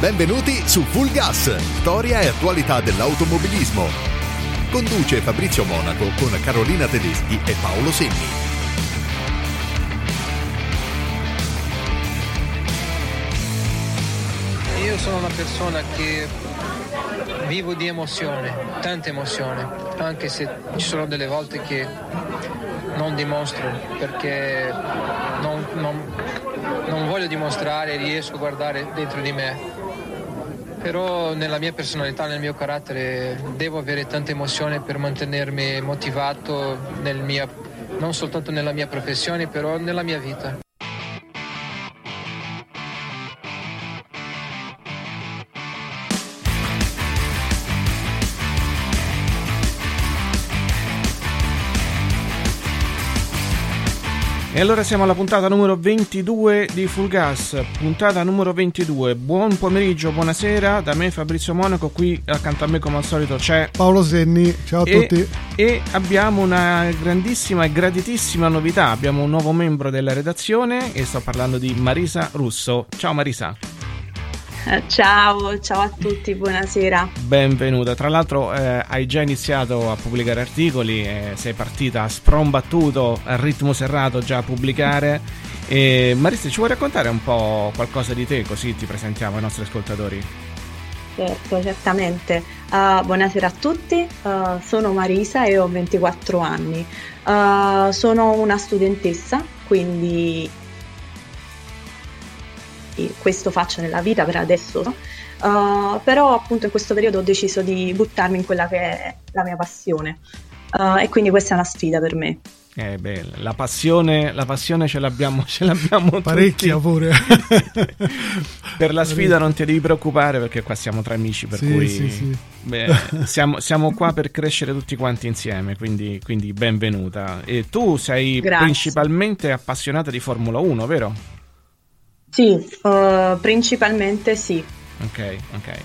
Benvenuti su Full Gas, storia e attualità dell'automobilismo. Conduce Fabrizio Monaco con Carolina Tedeschi e Paolo Segni. Io sono una persona che vivo di emozione, tanta emozione, anche se ci sono delle volte che non dimostro perché non, non- non voglio dimostrare, riesco a guardare dentro di me. Però nella mia personalità, nel mio carattere, devo avere tanta emozione per mantenermi motivato nel mia- non soltanto nella mia professione, però nella mia vita. E allora siamo alla puntata numero 22 di Full Gas, puntata numero 22. Buon pomeriggio, buonasera, da me Fabrizio Monaco, qui accanto a me come al solito c'è Paolo Senni, ciao a e, tutti. e abbiamo una grandissima e graditissima novità, abbiamo un nuovo membro della redazione e sto parlando di Marisa Russo. Ciao Marisa. Ciao, ciao a tutti, buonasera. Benvenuta. Tra l'altro eh, hai già iniziato a pubblicare articoli, eh, sei partita a sprombattuto, a ritmo serrato già a pubblicare. E Marisa, ci vuoi raccontare un po' qualcosa di te così ti presentiamo ai nostri ascoltatori? Certo, certamente. Uh, buonasera a tutti, Uh, sono Marisa e ho 24 anni. Uh, sono una studentessa, quindi questo faccio nella vita per adesso. Uh, però appunto in questo periodo ho deciso di buttarmi in quella che è la mia passione. Uh, e quindi questa è una sfida per me. Eh beh, la passione, la passione ce l'abbiamo, ce l'abbiamo Parecchia tutti. pure. Per la sfida non ti devi preoccupare perché qua siamo tra amici, per Sì, cui sì, sì. beh, siamo, siamo qua per crescere tutti quanti insieme, quindi, quindi benvenuta. E tu sei Grazie. principalmente appassionata di Formula 1, vero? Sì, uh, principalmente sì. Ok, ok.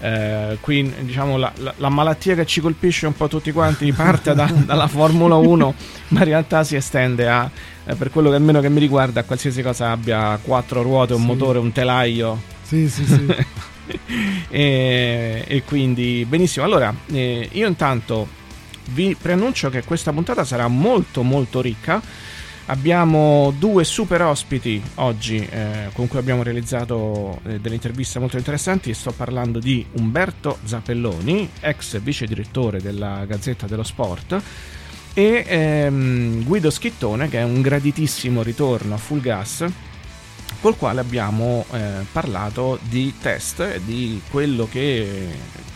Eh, qui diciamo la, la- la malattia che ci colpisce un po' tutti quanti parte da- dalla Formula 1 ma in realtà si estende a eh, per quello che almeno che mi riguarda a qualsiasi cosa abbia quattro ruote, un Sì. motore, un telaio Sì, sì, sì. e, e quindi benissimo. Allora, eh, io intanto vi preannuncio che questa puntata sarà molto molto ricca. Abbiamo due super ospiti oggi eh, con cui abbiamo realizzato eh, delle interviste molto interessanti. Sto parlando di Umberto Zappelloni, ex vice direttore della Gazzetta dello Sport, e ehm, Guido Schittone, che è un graditissimo ritorno a Full Gas col quale abbiamo eh, parlato di test di quello che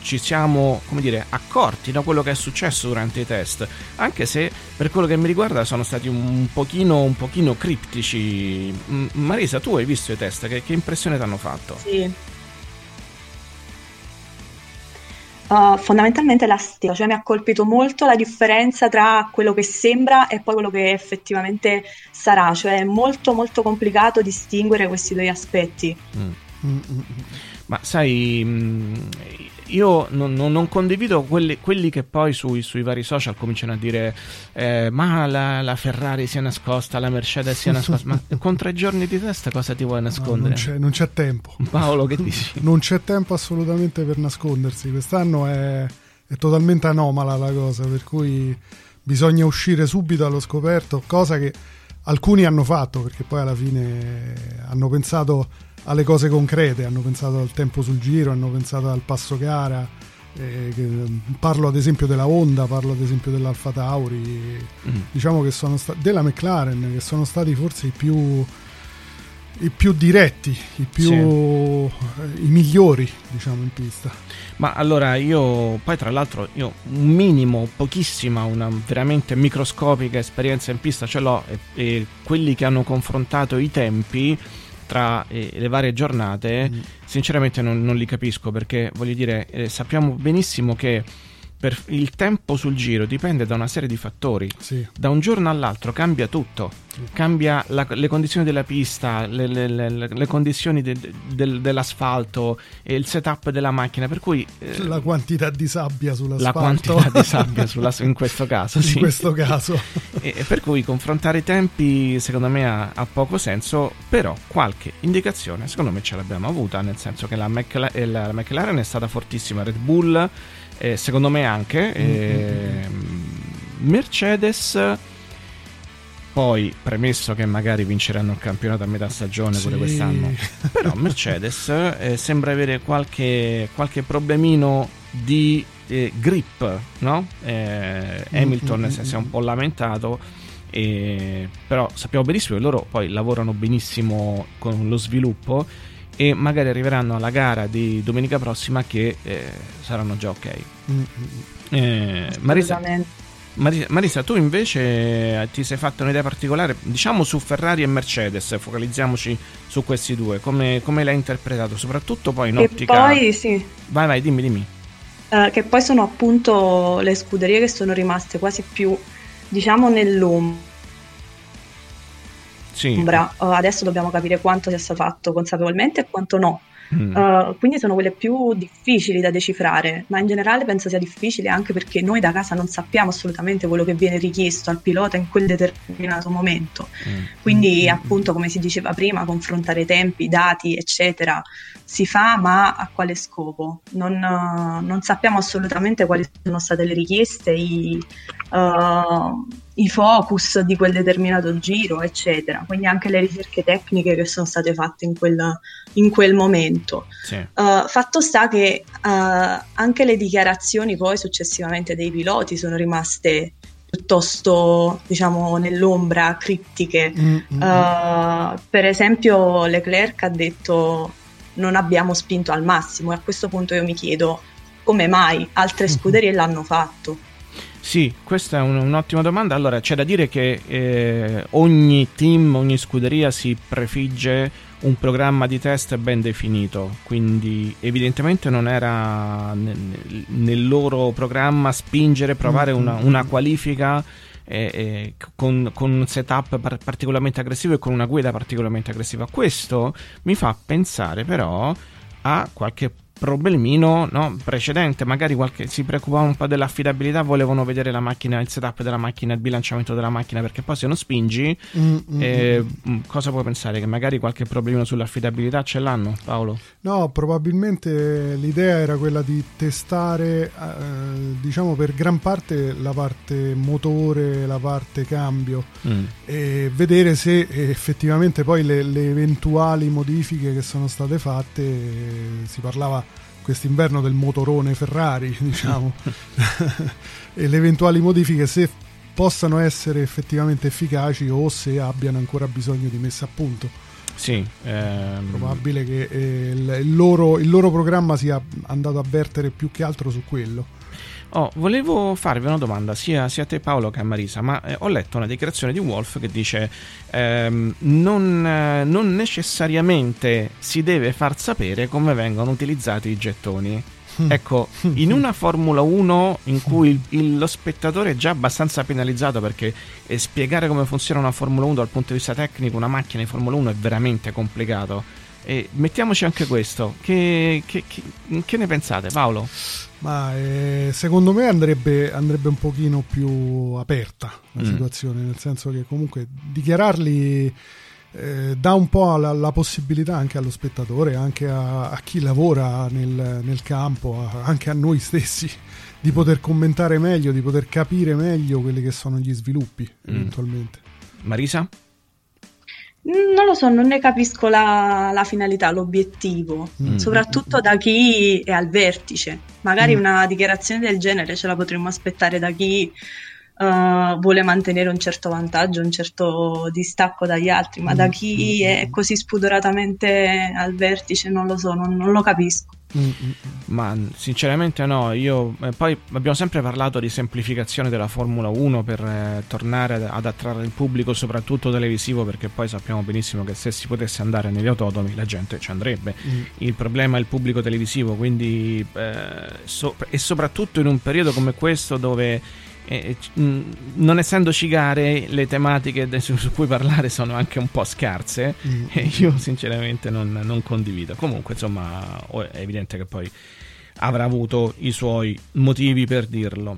ci siamo, come dire, accorti da quello che è successo durante i test, anche se per quello che mi riguarda sono stati un pochino, un pochino criptici. Marisa, tu hai visto i test, che, che impressione ti hanno fatto? Sì. Uh, fondamentalmente la stessa, cioè mi ha colpito molto la differenza tra quello che sembra e poi quello che effettivamente sarà, cioè è molto molto complicato distinguere questi due aspetti. Mm. Mm, mm, mm. Ma sai, mh, io non, non- non condivido quelli, quelli che poi sui, sui vari social cominciano a dire eh, ma la, la Ferrari si è nascosta, la Mercedes si è nascosta, ma con tre giorni di testa cosa ti vuoi No, non, nascondere? c'è, non c'è tempo. Paolo, che dici? Non c'è tempo assolutamente per nascondersi. Quest'anno è, è totalmente anomala la cosa, per cui bisogna uscire subito allo scoperto, cosa che alcuni hanno fatto, perché poi alla fine hanno pensato alle cose concrete, hanno pensato al tempo sul giro, hanno pensato al passo gara. eh, che- parlo ad esempio della Honda, parlo ad esempio dell'Alfa Tauri, Mm. diciamo che sono stati della McLaren, che sono stati forse i più i più diretti, i, più, sì. i migliori, diciamo, in pista. Ma allora io, poi tra l'altro, io un minimo, pochissima, una veramente microscopica esperienza in pista ce l'ho e, e quelli che hanno confrontato i tempi tra eh, le varie giornate, mm. sinceramente non, non, li capisco perché voglio dire, eh, sappiamo benissimo che per il tempo sul giro dipende da una serie di fattori. Sì. Da un giorno all'altro cambia tutto. Cambia la, le condizioni della pista, le, le, le, le condizioni de, de, dell'asfalto, il setup della macchina. Per cui eh, la quantità di sabbia sull'asfalto. La quantità di sabbia sulla, in questo caso. in sì. questo caso. e, per cui confrontare i tempi secondo me ha, ha, poco senso. Però qualche indicazione secondo me ce l'abbiamo avuta. Nel senso che la, McLaren, la McLaren è stata fortissima. Red Bull eh, secondo me anche. Eh, Mercedes. Poi, premesso che magari vinceranno il campionato a metà stagione sì. pure quest'anno, però Mercedes eh, sembra avere qualche, qualche problemino di eh, grip, no? Eh, Hamilton mm-hmm. si è un po' lamentato, eh, però sappiamo benissimo che loro poi lavorano benissimo con lo sviluppo e magari arriveranno alla gara di domenica prossima che eh, saranno già ok. Mm-hmm. Eh, Marisa, Marisa, Marisa, tu invece eh, ti sei fatta un'idea particolare, diciamo su Ferrari e Mercedes, focalizziamoci su questi due, come, come l'hai interpretato, soprattutto poi in ottica... Poi sì. Vai, vai, dimmi, dimmi. Uh, che poi sono appunto le scuderie che sono rimaste quasi più, diciamo, nell'ombra sì. Uh, adesso dobbiamo capire quanto sia stato fatto consapevolmente e quanto no. Mm. Uh, quindi sono quelle più difficili da decifrare, ma in generale penso sia difficile anche perché noi da casa non sappiamo assolutamente quello che viene richiesto al pilota in quel determinato momento. Mm. Quindi, mm. appunto, come si diceva prima, confrontare tempi, dati, eccetera, si fa, ma a quale scopo? Non, uh, non sappiamo assolutamente quali sono state le richieste, i, uh, i focus di quel determinato giro, eccetera. Quindi anche le ricerche tecniche che sono state fatte in quel, in quel momento. Sì. Uh, fatto sta che uh, anche le dichiarazioni poi successivamente dei piloti sono rimaste piuttosto diciamo nell'ombra criptiche mm-hmm. uh, per esempio Leclerc ha detto non abbiamo spinto al massimo e a questo punto io mi chiedo come mai altre mm-hmm. scuderie mm-hmm. l'hanno fatto sì, questa è un, un'ottima domanda. Allora, c'è da dire che eh, ogni team, ogni scuderia si prefigge un programma di test ben definito, quindi evidentemente non era nel, nel loro programma spingere, provare una, una qualifica eh, eh, con, con, un setup par- particolarmente aggressivo e con una guida particolarmente aggressiva. Questo mi fa pensare però a qualche problemino no, precedente, magari qualche, si preoccupava un po' dell'affidabilità, volevano vedere la macchina, il setup della macchina, il bilanciamento della macchina, perché poi se non spingi, mm, mm, eh, mm. cosa puoi pensare? Che magari qualche problemino sull'affidabilità ce l'hanno, Paolo? No, probabilmente l'idea era quella di testare, eh, diciamo per gran parte la parte motore, la parte cambio mm. e vedere se effettivamente poi le, le eventuali modifiche che sono state fatte, si parlava quest'inverno del motorone Ferrari, diciamo, e le eventuali modifiche se possano essere effettivamente efficaci o se abbiano ancora bisogno di messa a punto. Sì, ehm... probabile che eh, il, il, loro, il loro programma sia andato a vertere più che altro su quello. Oh, volevo farvi una domanda sia, sia, a te Paolo che a Marisa, ma eh, ho letto una dichiarazione di Wolf che dice ehm, non, eh, non, necessariamente si deve far sapere come vengono utilizzati i gettoni. Ecco, in una Formula 1 in cui il, il, lo spettatore è già abbastanza penalizzato perché eh, spiegare come funziona una Formula 1 dal punto di vista tecnico, una macchina di Formula 1 è veramente complicato. E mettiamoci anche questo, che, che, che, che ne pensate Paolo? Ma eh, secondo me andrebbe, andrebbe, un pochino più aperta la mm. situazione, nel senso che comunque dichiararli eh, dà un po' la, la, possibilità anche allo spettatore, anche a, a chi lavora nel, nel campo, a, anche a noi stessi, di poter commentare meglio, di poter capire meglio quelli che sono gli sviluppi mm. eventualmente. Marisa? Non lo so, non ne capisco la, la finalità, l'obiettivo, mm. soprattutto da chi è al vertice. Magari mm. una dichiarazione del genere ce la potremmo aspettare da chi uh, vuole mantenere un certo vantaggio, un certo distacco dagli altri, ma da chi è così spudoratamente al vertice non lo so, non, non lo capisco. Ma sinceramente no, io eh, poi abbiamo sempre parlato di semplificazione della Formula 1 per eh, tornare ad, ad, attrarre il pubblico, soprattutto televisivo, perché poi sappiamo benissimo che se si potesse andare negli autodromi la gente ci andrebbe. Mm. Il problema è il pubblico televisivo, quindi eh, so, e soprattutto in un periodo come questo dove eh, non essendoci gare, le tematiche su, su, cui parlare sono anche un po' scarse. Mm. E io, sinceramente, non, non, condivido. Comunque, insomma, è evidente che poi avrà avuto i suoi motivi per dirlo.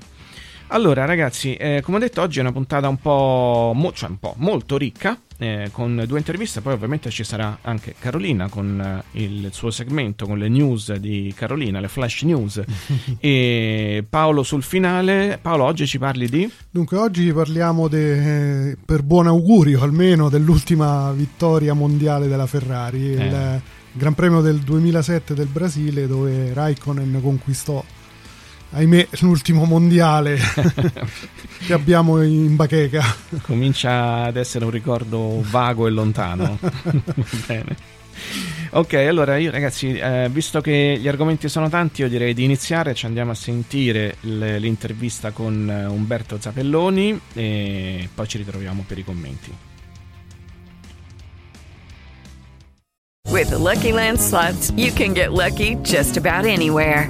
Allora, ragazzi, eh, come ho detto, oggi è una puntata un po', mo- cioè un po' molto ricca eh, con due interviste, poi ovviamente ci sarà anche Carolina con eh, il suo segmento, con le news di Carolina, le flash news, e Paolo sul finale. Paolo, oggi ci parli di? Dunque, oggi parliamo de, per buon augurio almeno dell'ultima vittoria mondiale della Ferrari, eh. il Gran Premio del 2007 del Brasile dove Raikkonen conquistò ahimè, l'ultimo mondiale che abbiamo in bacheca. Comincia ad essere un ricordo vago e lontano. Bene. Ok, allora io ragazzi, eh, visto che gli argomenti sono tanti, io direi di iniziare, ci andiamo a sentire l'intervista con eh, Umberto Zapelloni e poi ci ritroviamo per i commenti. With the Lucky Land slots, you can get lucky just about anywhere.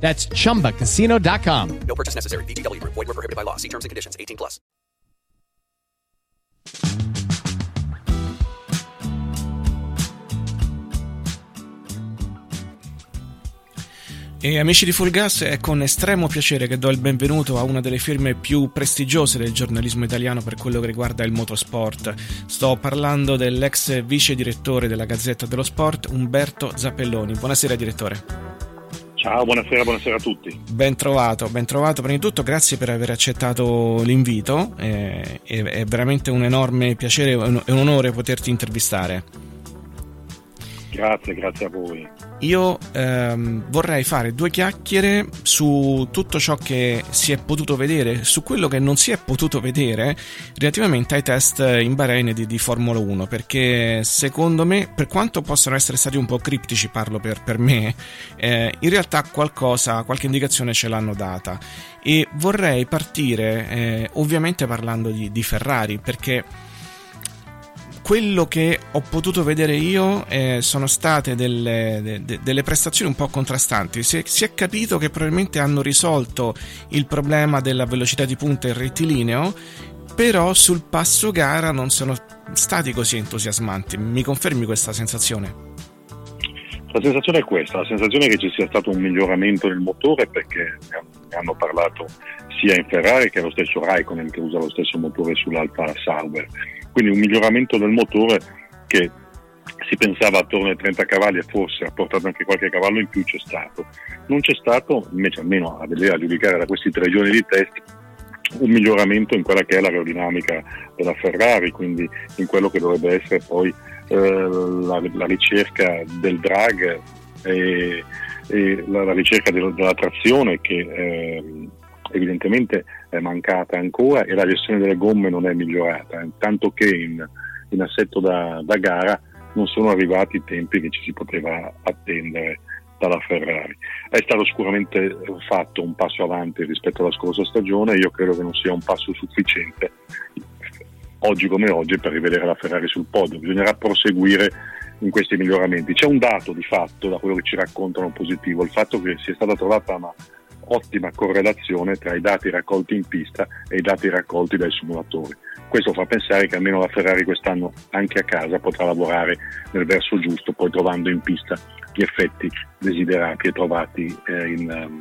That's ChumbaCasino.com. No purchase necessary. VGW. Void were prohibited by law. See terms and conditions. 18 plus. E amici di Full Gas, è con estremo piacere che do il benvenuto a una delle firme più prestigiose del giornalismo italiano per quello che riguarda il motorsport. Sto parlando dell'ex vice direttore della Gazzetta dello Sport, Umberto Zappelloni. Buonasera direttore. Ciao, buonasera, buonasera a tutti. Ben trovato, ben trovato. Prima di tutto grazie per aver accettato l'invito, eh, è, è, veramente un enorme piacere e un, un onore poterti intervistare. Grazie, grazie a voi. Io ehm, vorrei fare due chiacchiere su tutto ciò che si è potuto vedere, su quello che non si è potuto vedere relativamente ai test in Bahrain di, di Formula 1, perché secondo me, per quanto possano essere stati un po' criptici, parlo per, per me, eh, in realtà qualcosa, qualche indicazione ce l'hanno data. E vorrei partire eh, ovviamente parlando di, di Ferrari, perché quello che ho potuto vedere io eh, sono state delle, de, de, delle, prestazioni un po' contrastanti. Si è, si è, capito che probabilmente hanno risolto il problema della velocità di punta in rettilineo, però sul passo gara non sono stati così entusiasmanti. Mi confermi questa sensazione? La sensazione è questa, la sensazione è che ci sia stato un miglioramento nel motore perché ne hanno parlato sia in Ferrari che lo stesso Raikkonen che usa lo stesso motore sull'Alfa Sauber quindi un miglioramento del motore che si pensava attorno ai 30 cavalli e forse ha portato anche qualche cavallo in più c'è stato. Non c'è stato, invece almeno a vedere, a giudicare da questi tre giorni di test, un miglioramento in quella che è l'aerodinamica della Ferrari, quindi in quello che dovrebbe essere poi eh, la, la, ricerca del drag e, e la, la, ricerca del, della trazione che eh, evidentemente è mancata ancora e la gestione delle gomme non è migliorata, tanto che in, in assetto da, da, gara non sono arrivati i tempi che ci si poteva attendere dalla Ferrari. È stato sicuramente fatto un passo avanti rispetto alla scorsa stagione, io credo che non sia un passo sufficiente. oggi come oggi per rivedere la Ferrari sul podio. Bisognerà proseguire in questi miglioramenti. C'è un dato di fatto, da quello che ci raccontano positivo, il fatto che sia stata trovata una ottima correlazione tra i dati raccolti in pista e i dati raccolti dai simulatori. Questo fa pensare che almeno la Ferrari quest'anno anche a casa potrà lavorare nel verso giusto, poi trovando in pista gli effetti desiderati e trovati eh, in, um,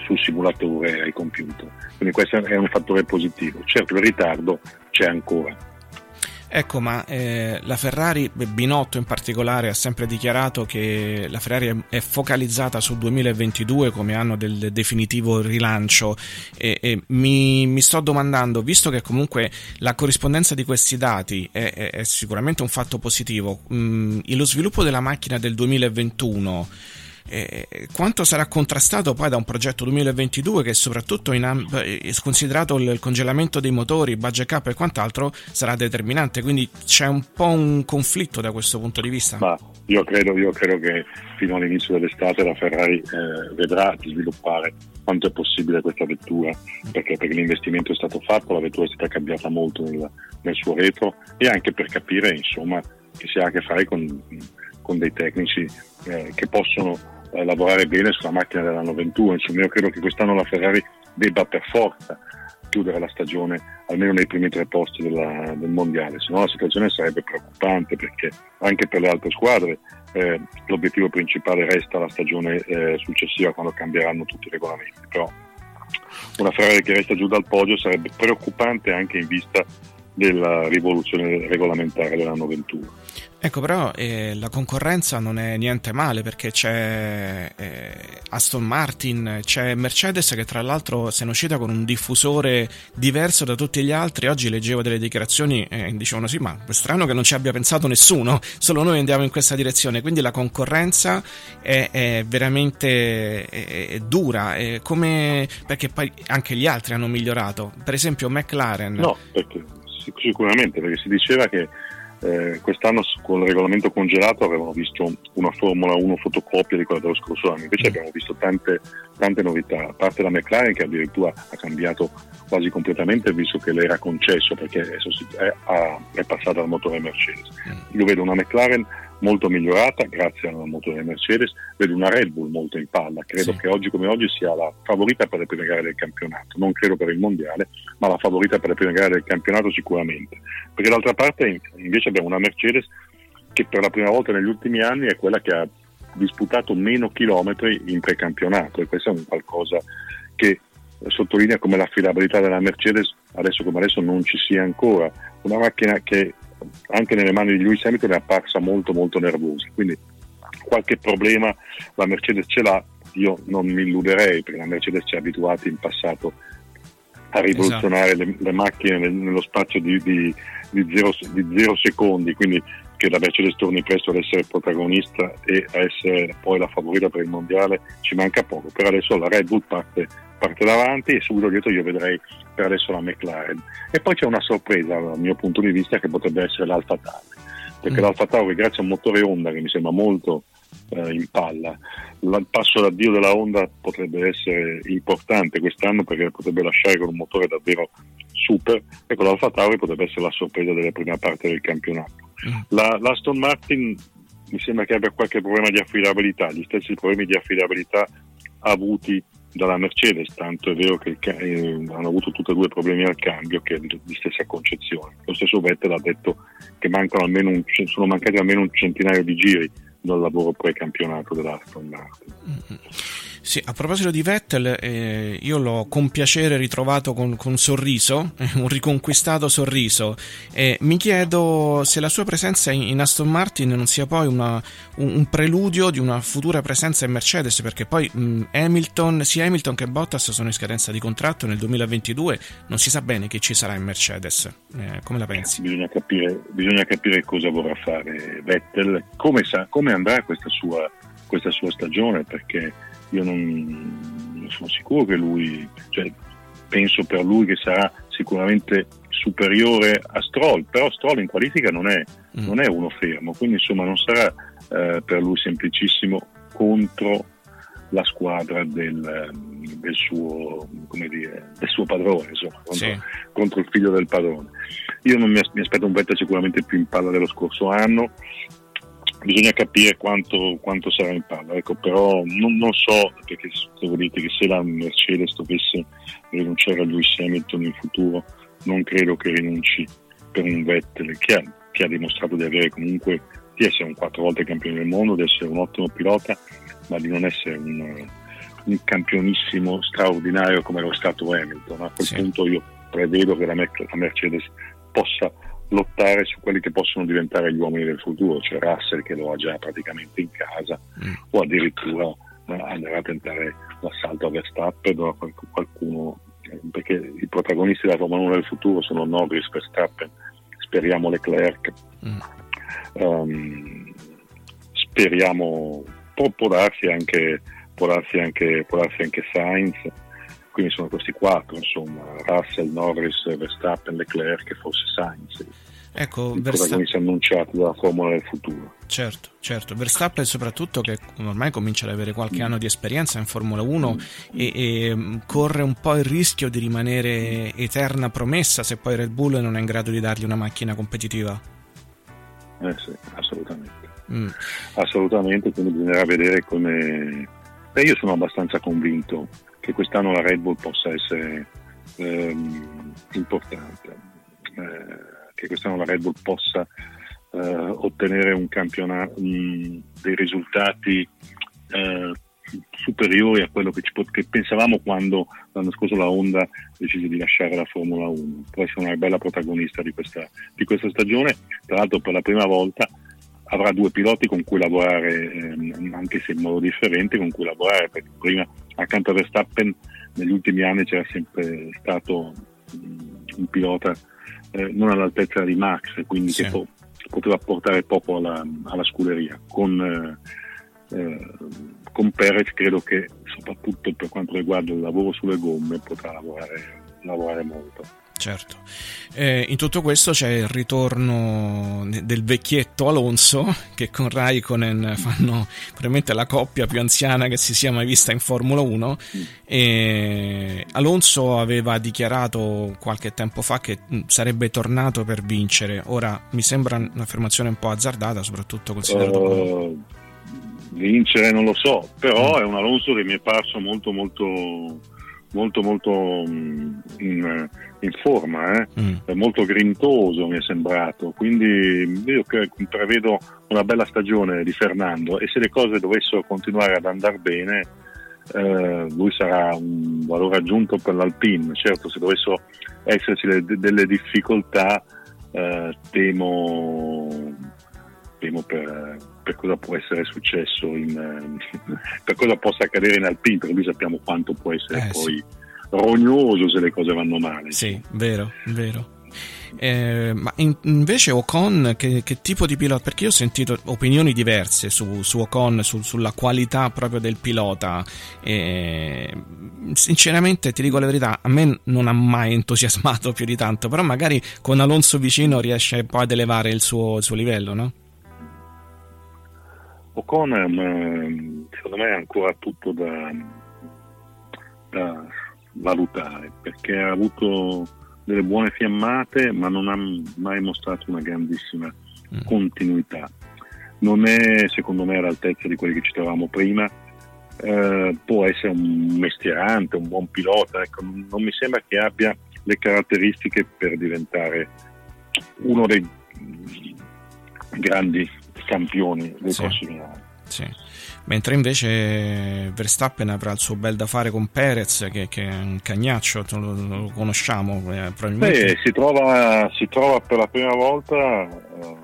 sul simulatore e ai computer. Quindi questo è un fattore positivo. Certo il ritardo c'è ancora. Ecco, ma eh, la Ferrari, Binotto in particolare, ha sempre dichiarato che la Ferrari è, focalizzata sul 2022 come anno del definitivo rilancio. E, e mi, mi, sto domandando, visto che comunque la corrispondenza di questi dati è, è, è sicuramente un fatto positivo, mh, mm, lo sviluppo della macchina del 2021 eh, quanto sarà contrastato poi da un progetto 2022 che soprattutto in, eh, considerato il congelamento dei motori, budget cap e quant'altro sarà determinante, quindi c'è un po' un conflitto da questo punto di vista. Ma io credo, io credo che fino all'inizio dell'estate la Ferrari eh, vedrà di sviluppare quanto è possibile questa vettura, perché, perché, l'investimento è stato fatto, la vettura è stata cambiata molto nel, nel suo retro e anche per capire insomma, che si ha a che fare con, con dei tecnici eh, che possono eh, lavorare bene sulla macchina dell'anno 21. Insomma, io credo che quest'anno la Ferrari debba per forza chiudere la stagione almeno nei primi tre posti della, del mondiale, se no la situazione sarebbe preoccupante perché anche per le altre squadre eh, l'obiettivo principale resta la stagione eh, successiva quando cambieranno tutti i regolamenti. Però una Ferrari che resta giù dal podio sarebbe preoccupante anche in vista della rivoluzione regolamentare dell'anno 21. Ecco, però eh, la concorrenza non è niente male perché c'è eh, Aston Martin, c'è Mercedes che tra l'altro se ne è uscita con un diffusore diverso da tutti gli altri. Oggi leggevo delle dichiarazioni e eh, dicevano sì, ma è strano che non ci abbia pensato nessuno, solo noi andiamo in questa direzione. Quindi la concorrenza è, è veramente è, è dura, come, perché poi anche gli altri hanno migliorato. Per esempio McLaren. No, perché, sicuramente, perché si diceva che eh, quest'anno con il regolamento congelato avevamo visto una Formula 1 fotocopia di quella dello scorso anno, invece abbiamo visto tante, tante novità, a parte la McLaren che addirittura ha cambiato quasi completamente visto che le era concesso perché è, è, passata al motore Mercedes. Mm. Io vedo una McLaren molto migliorata grazie al motore Mercedes, vedo una Red Bull molto in palla, credo sì. che oggi come oggi sia la favorita per le prime gare del campionato, non credo per il mondiale, ma la favorita per le prime gare del campionato sicuramente, perché d'altra parte invece abbiamo una Mercedes che per la prima volta negli ultimi anni è quella che ha disputato meno chilometri in precampionato e questo è un qualcosa che sottolinea come l'affidabilità della Mercedes adesso come adesso non ci sia ancora, una macchina che anche nelle mani di Lewis Hamilton è apparsa molto molto nervosa, quindi qualche problema la Mercedes ce l'ha, io non mi illuderei perché la Mercedes ci ha abituati in passato a rivoluzionare esatto. le, le, macchine nello spazio di, di, di, zero, di, zero, secondi, quindi che la Mercedes torni presto ad essere protagonista e a essere poi la favorita per il mondiale ci manca poco, per adesso la Red Bull parte, parte davanti e subito dietro io vedrei per adesso la McLaren. E poi c'è una sorpresa dal mio punto di vista che potrebbe essere l'Alfa Tauri, perché mm. l'Alfa Tauri grazie a un motore Honda che mi sembra molto eh, in palla, il passo d'addio della Honda potrebbe essere importante quest'anno perché potrebbe lasciare con un motore davvero super e con l'Alfa Tauri potrebbe essere la sorpresa della prima parte del campionato. La, L'Aston Martin mi sembra che abbia qualche problema di affidabilità, gli stessi problemi di affidabilità avuti dalla Mercedes, tanto è vero che eh, hanno avuto tutti e due problemi al cambio che di, di stessa concezione. Lo stesso Vettel ha detto che un, sono mancati almeno un centinaio di giri dal lavoro pre-campionato dell'Aston Martin. Mm-hmm. Sì, a proposito di Vettel, eh, io l'ho con piacere ritrovato con, con sorriso, un riconquistato sorriso. E mi chiedo se la sua presenza in, in Aston Martin non sia poi una, un, un, preludio di una futura presenza in Mercedes, perché poi mh, Hamilton, sia Hamilton che Bottas sono in scadenza di contratto nel 2022, non si sa bene chi ci sarà in Mercedes. Eh, come la pensi? Bisogna capire, bisogna capire cosa vorrà fare Vettel, come, sa, come andrà questa sua, questa sua stagione, perché io non, non sono sicuro che lui, cioè, penso per lui che sarà sicuramente superiore a Stroll, però Stroll in qualifica non è, mm. non è uno fermo, quindi insomma non sarà eh, per lui semplicissimo contro la squadra del, del, suo, dire, del suo, padrone, insomma, contro, sì. contro, il figlio del padrone. Io non mi, mi aspetto un Vettel sicuramente più in palla dello scorso anno, bisogna capire quanto, quanto, sarà in palla, ecco, però non, non so, perché devo dire che se la Mercedes dovesse rinunciare a Lewis Hamilton in futuro, non credo che rinunci per un Vettel che ha, che ha dimostrato di avere comunque di essere un quattro volte campione del mondo, di essere un ottimo pilota, ma di non essere un, un campionissimo straordinario come lo stato Hamilton. A quel sì. punto io prevedo che la, Mercedes possa lottare su quelli che possono diventare gli uomini del futuro, cioè Russell che lo ha già praticamente in casa mm. o addirittura eh, andrà a tentare l'assalto a Verstappen o a qualcuno eh, perché i protagonisti della Formula 1 del futuro sono Norris, Verstappen, speriamo Leclerc, mm. um, speriamo può, può, darsi anche, può, darsi anche, può darsi anche Sainz quindi sono questi quattro, insomma, Russell, Norris, Verstappen, Leclerc e forse Sainz. Ecco, i protagonisti annunciati dalla Formula del futuro. Certo, certo. Verstappen soprattutto che ormai comincia ad avere qualche anno di esperienza in Formula 1 mm. e, e, mm, corre un po' il rischio di rimanere eterna promessa se poi Red Bull non è in grado di dargli una macchina competitiva. Eh sì, assolutamente. Mm. Assolutamente, quindi bisognerà vedere come... Beh, io sono abbastanza convinto che quest'anno la Red Bull possa essere ehm, importante, eh, che quest'anno la Red Bull possa eh, ottenere un campionato, um, dei risultati eh, superiori a quello che, ci, che, pensavamo quando l'anno scorso la Honda decise di lasciare la Formula 1. Può essere una bella protagonista di questa, di questa stagione, tra l'altro per la prima volta avrà due piloti con cui lavorare, ehm, anche se in modo differente, con cui lavorare, perché prima accanto a Verstappen negli ultimi anni c'era sempre stato un pilota eh, non all'altezza di Max, quindi sì. che po- poteva portare poco alla, alla scuderia. Con, eh, eh, con Perez credo che soprattutto per quanto riguarda il lavoro sulle gomme potrà lavorare, lavorare molto. Certo. Eh, in tutto questo c'è il ritorno del vecchietto Alonso che con Raikkonen fanno probabilmente la coppia più anziana che si sia mai vista in Formula 1 e Alonso aveva dichiarato qualche tempo fa che mm, sarebbe tornato per vincere. Ora mi sembra un'affermazione un po' azzardata, soprattutto considerato uh, vincere non lo so, però mm. è un Alonso che mi è parso molto molto molto molto mm, in, in forma, eh? mm. molto grintoso mi è sembrato, quindi io prevedo una bella stagione di Fernando e se le cose dovessero continuare ad andare bene eh, lui sarà un valore aggiunto per l'Alpine, certo se dovessero esserci le, delle difficoltà eh, temo, temo per per cosa può essere successo, in, eh, per cosa possa accadere in Alpine, perché noi sappiamo quanto può essere eh, poi sì. rognoso se le cose vanno male. Sì, vero, vero. Eh, ma in, invece Ocon, che, che, tipo di pilota? Perché io ho sentito opinioni diverse su, su Ocon, su, sulla qualità proprio del pilota. Eh, sinceramente, ti dico la verità, a me non ha mai entusiasmato più di tanto, però magari con Alonso vicino riesce poi ad elevare il suo, il suo livello, no? Ocon secondo me è ancora tutto da, da, valutare perché ha avuto delle buone fiammate ma non ha mai mostrato una grandissima mm. continuità. Non è secondo me all'altezza di quelli che citavamo prima, eh, può essere un mestierante, un buon pilota, ecco, non mi sembra che abbia le caratteristiche per diventare uno dei grandi campioni dei sì. prossimi anni. Sì. Mentre invece Verstappen avrà il suo bel da fare con Perez, che, che è un cagnaccio, lo, lo conosciamo eh, probabilmente. Beh, si, trova, si trova per la prima volta eh,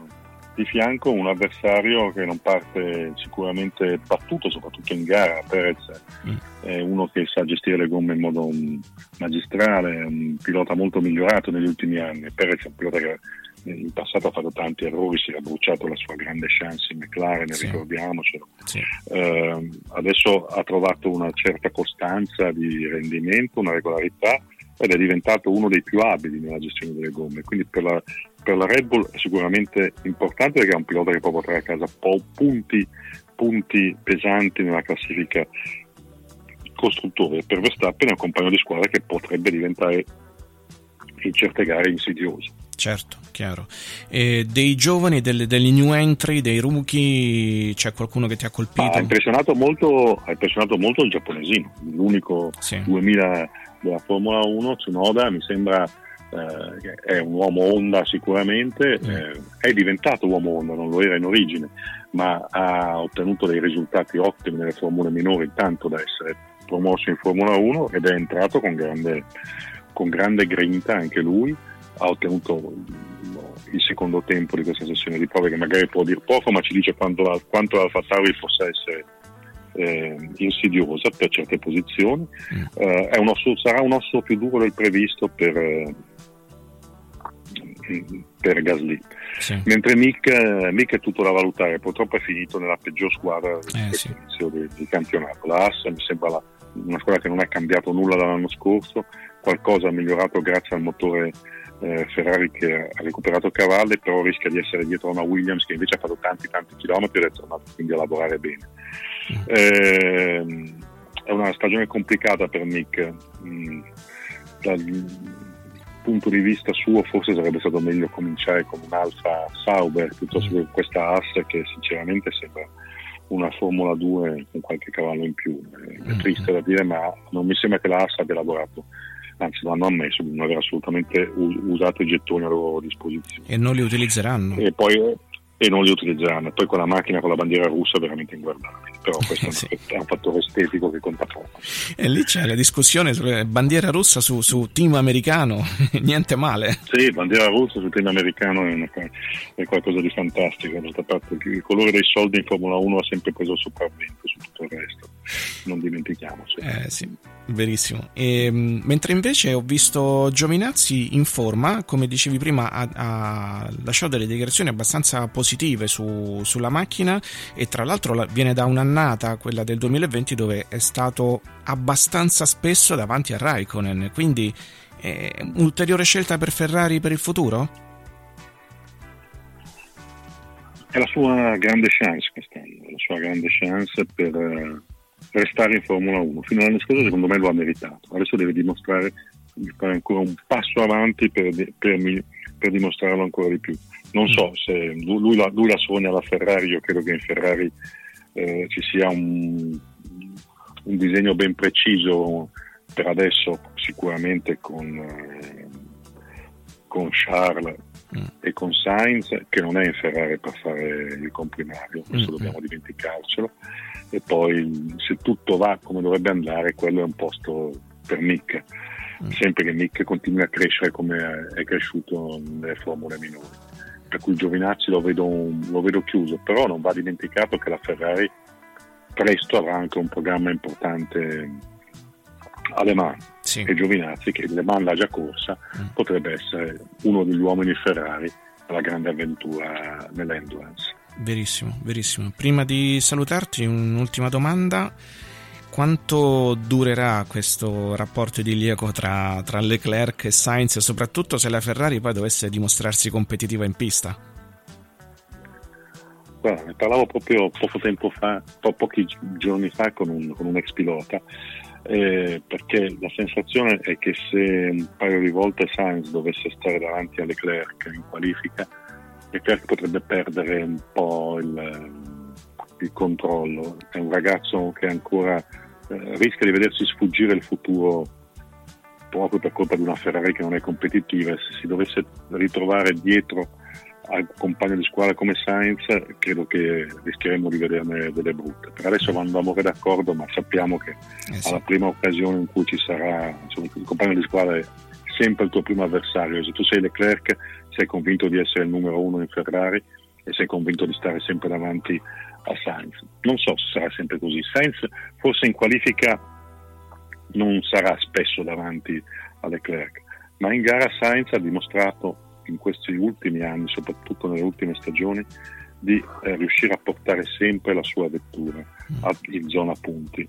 di fianco un avversario che non parte sicuramente battuto, soprattutto in gara. Perez mm. è uno che sa gestire le gomme in modo magistrale, è un pilota molto migliorato negli ultimi anni. Perez è un pilota che in passato ha fatto tanti errori, si era bruciato la sua grande chance in McLaren, sì. ricordiamocelo. Sì. Eh, adesso ha trovato una certa costanza di rendimento, una regolarità ed è diventato uno dei più abili nella gestione delle gomme. Quindi per la, per la Red Bull è sicuramente importante perché è un pilota che può portare a casa punti, punti pesanti nella classifica costruttore per Verstappen è un compagno di squadra che potrebbe diventare in certe gare insidioso. Certo, chiaro. E dei giovani, delle, degli new entry, dei rookie, c'è qualcuno che ti ha colpito? Ha impressionato molto, ha impressionato molto il giapponesino, l'unico Sì. 2000 della Formula 1, Tsunoda, mi sembra eh, che è un uomo Honda sicuramente, eh, è diventato uomo Honda, non lo era in origine, ma ha ottenuto dei risultati ottimi nelle formule minori, tanto da essere promosso in Formula 1 ed è entrato con grande, con grande grinta anche lui, ha ottenuto il secondo tempo di questa sessione di prove che magari può dir poco, ma ci dice quanto, la- quanto l'Alfa Tauri possa essere eh, insidiosa per certe posizioni. Eh, è un osso- sarà un osso più duro del previsto per, eh, per Gasly. Mentre Mick, eh, Mick è tutto da valutare, purtroppo è finito nella peggior squadra di Eh, questo inizio di, di campionato. La Haas mi sembra la- una squadra che non è cambiato nulla dall'anno scorso, qualcosa ha migliorato grazie al motore eh, Ferrari che ha recuperato cavalli, però rischia di essere dietro a una Williams che invece ha fatto tanti tanti chilometri ed è tornato quindi a lavorare bene. Ehm, è una stagione complicata per Mick. Mm, dal punto di vista suo forse sarebbe stato meglio cominciare con un Alfa Sauber piuttosto che questa Haas che sinceramente sembra una Formula 2 con qualche cavallo in più. Eh, È triste da dire, ma non mi sembra che la Haas abbia lavorato, anzi lo hanno ammesso di non aver assolutamente usato i gettoni a loro disposizione. E non li utilizzeranno. E poi e non li utilizzeranno. Poi con la macchina con la bandiera russa è veramente inguardabile. Però questo è un- è un fattore estetico che conta poco. E lì c'è la discussione sulla bandiera russa su, su team americano, niente male. Sì, bandiera russa sul team americano è, una è qualcosa di fantastico. D'altra parte il il colore dei soldi in Formula 1 ha sempre preso il sopravvento su tutto il resto. Non dimentichiamoci. Eh sì, verissimo. E, mh, mentre invece ho visto Giovinazzi in forma, come dicevi prima, ha, ha lasciato delle dichiarazioni abbastanza positive su- sulla macchina e tra l'altro la- viene da un'annata, quella del 2020, dove è stato abbastanza spesso davanti a Raikkonen. Quindi eh, ulteriore scelta per Ferrari per il futuro? È la sua grande chance quest'anno, la sua grande chance per eh, restare in Formula 1. Fino all'anno scorso secondo me lo ha meritato, adesso deve dimostrare di fare ancora un passo avanti per, per per dimostrarlo ancora di più. Non so se lui, lui la, lui la sogna la Ferrari, io credo che in Ferrari eh, ci sia un, un disegno ben preciso per adesso sicuramente con, eh, con Charles e con Sainz che non è in Ferrari per fare il comprimario, questo Mm. dobbiamo dimenticarcelo. E poi se tutto va come dovrebbe andare quello è un posto per Mick. Sempre che Mick continui a crescere come è cresciuto nelle formule minori. Per cui Giovinazzi lo vedo, lo vedo chiuso però non va dimenticato che la Ferrari presto avrà anche un programma importante alle mani e Giovinazzi che Le Mans l'ha già corsa potrebbe essere uno degli uomini Ferrari alla grande avventura nell'endurance Verissimo, verissimo. Prima di salutarti, un'ultima domanda. Quanto durerà questo rapporto idilliaco tra, tra Leclerc e Sainz, e soprattutto se la Ferrari poi dovesse dimostrarsi competitiva in pista? Guarda, ne parlavo proprio poco tempo fa, po- pochi gi- giorni fa con un, con un ex pilota, eh, perché la sensazione è che se un paio di volte Sainz dovesse stare davanti a Leclerc in qualifica, Leclerc potrebbe perdere un po' il, il controllo. È un ragazzo che ancora eh, rischia di vedersi sfuggire il futuro proprio per colpa di una Ferrari che non è competitiva e se si dovesse ritrovare dietro al compagno di squadra come Sainz credo che rischieremmo di vederne delle brutte. Per adesso andavamo d'accordo ma sappiamo che alla prima occasione in cui ci sarà insomma, il compagno di squadra è sempre il tuo primo avversario. Se tu sei Leclerc sei convinto di essere il numero uno in Ferrari e sei convinto di stare sempre davanti a Sainz. Non so se sarà sempre così. Sainz forse in qualifica non sarà spesso davanti a Leclerc, ma in gara Sainz ha dimostrato in questi ultimi anni, soprattutto nelle ultime stagioni, di eh, riuscire a portare sempre la sua vettura a- in zona punti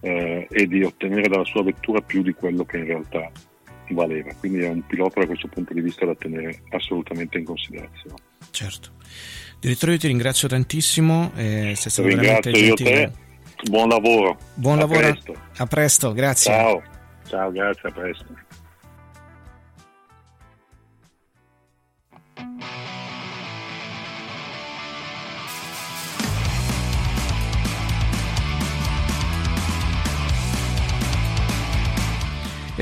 eh, e di ottenere dalla sua vettura più di quello che in realtà valeva. Quindi è un pilota da questo punto di vista da tenere assolutamente in considerazione. Certo. Direttore, io ti ringrazio tantissimo, eh, sei stato Ringrazio io gentile. te. Buon lavoro. Buon a lavoro. Presto. A presto, grazie. Ciao. Ciao, grazie, a presto.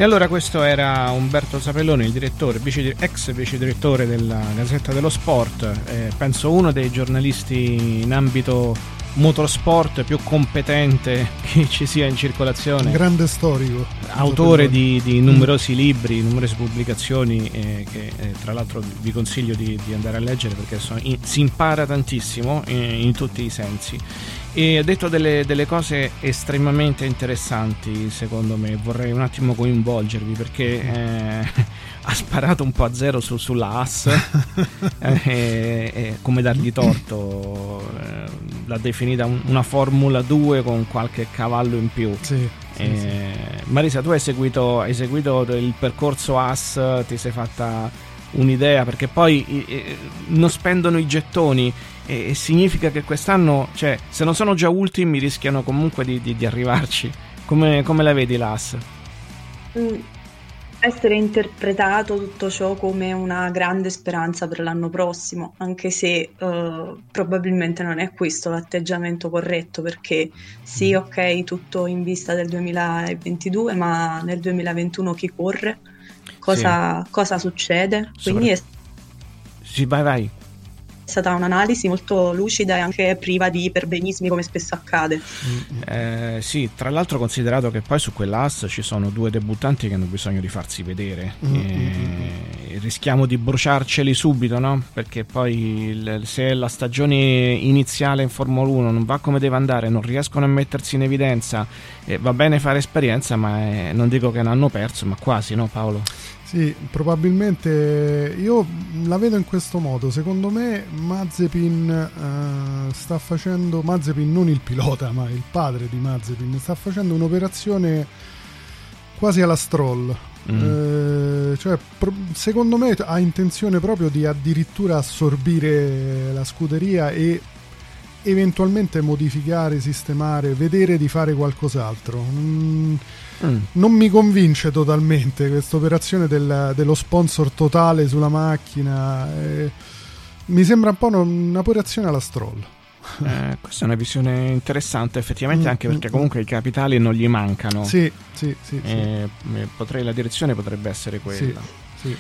E allora questo era Umberto Sapelloni, il direttore, vice, ex vice direttore della Gazzetta dello Sport, eh, penso uno dei giornalisti in ambito motorsport più competente che ci sia in circolazione. Un grande storico. Autore di, di numerosi libri, numerose pubblicazioni eh, che eh, tra l'altro vi consiglio di, di, andare a leggere perché sono, in, si impara tantissimo in, in tutti i sensi. E ha detto delle, delle, cose estremamente interessanti secondo me. Vorrei un attimo coinvolgervi perché eh, ha sparato un po' a zero su, sulla AS eh, eh, come dargli torto eh, l'ha definita un, una Formula 2 con qualche cavallo in più sì, sì, sì. Marisa tu hai seguito, hai seguito il percorso AS ti sei fatta un'idea perché poi non spendono i gettoni e, significa che quest'anno, cioè, se non sono già ultimi, rischiano comunque di, di, di arrivarci. Come, come, la vedi l'AS? Mm, essere interpretato tutto ciò come una grande speranza per l'anno prossimo, anche se uh, probabilmente non è questo l'atteggiamento corretto, perché sì, ok, tutto in vista del 2022, ma nel 2021 chi corre? Cosa, sì. cosa succede? Quindi Sopra... è... Sì, vai, vai stata un'analisi molto lucida e anche priva di perbenismi come spesso accade. Eh, sì, tra l'altro considerato che poi su quell'AS ci sono due debuttanti che hanno bisogno di farsi vedere. Mm, mm, mm, rischiamo di bruciarceli subito, no? Perché poi il, se la stagione iniziale in Formula 1 non va come deve andare, non riescono a mettersi in evidenza, eh, va bene fare esperienza, ma è, non dico che ne hanno perso, ma quasi, no Paolo? Sì, probabilmente io la vedo in questo modo. Secondo me Mazepin uh, sta facendo, Mazepin non il pilota, ma il padre di Mazepin, sta facendo un'operazione quasi alla stroll. Mm. Eh, cioè, pro- secondo me ha intenzione proprio di addirittura assorbire la scuderia e eventualmente modificare, sistemare, vedere di fare qualcos'altro. Mm Mm. Non mi convince totalmente questa operazione del, dello sponsor totale sulla macchina. Eh, mi sembra un po' un'operazione alla stroll. Eh, questa è una visione interessante, effettivamente, mm, anche perché mm, comunque mm. i capitali non gli mancano. Sì, sì, sì. Eh, sì. Potrei, la direzione potrebbe essere quella. Sì, sì.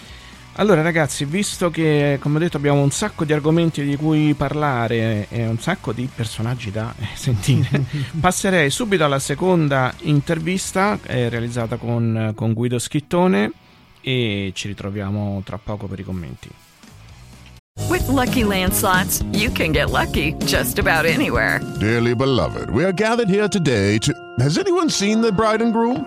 Allora ragazzi, visto che come ho detto abbiamo un sacco di argomenti di cui parlare e un sacco di personaggi da eh, sentire, passerei subito alla seconda intervista eh, realizzata con, con Guido Schittone e ci ritroviamo tra poco per i commenti. With lucky landslots, you can get lucky just about anywhere. Dearly beloved, we are gathered here today to. Has anyone seen the bride and groom?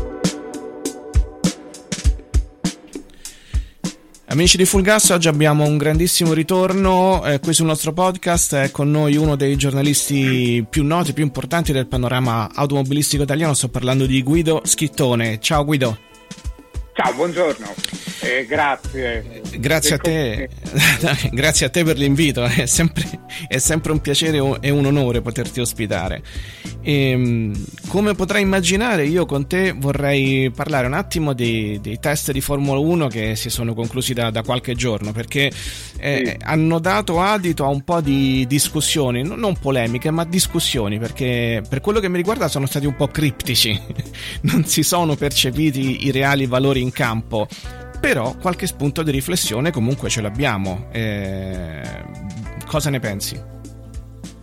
Amici di Full Gas, oggi abbiamo un grandissimo ritorno eh, qui sul nostro podcast. È con noi uno dei giornalisti più noti, più importanti del panorama automobilistico italiano. Sto parlando di Guido Schittone. Ciao Guido. Ciao, buongiorno. Eh, grazie. Grazie a te, grazie a te per l'invito, è sempre, è sempre un piacere e un onore poterti ospitare. E, ehm, come potrai immaginare, io con te vorrei parlare un attimo dei, dei test di Formula 1 che si sono conclusi da, da qualche giorno, perché eh, sì. hanno dato adito a un po' di discussioni, non polemiche, ma discussioni, perché per quello che mi riguarda sono stati un po' criptici, non si sono percepiti i reali valori in campo però qualche spunto di riflessione comunque ce l'abbiamo. Eh, cosa ne pensi?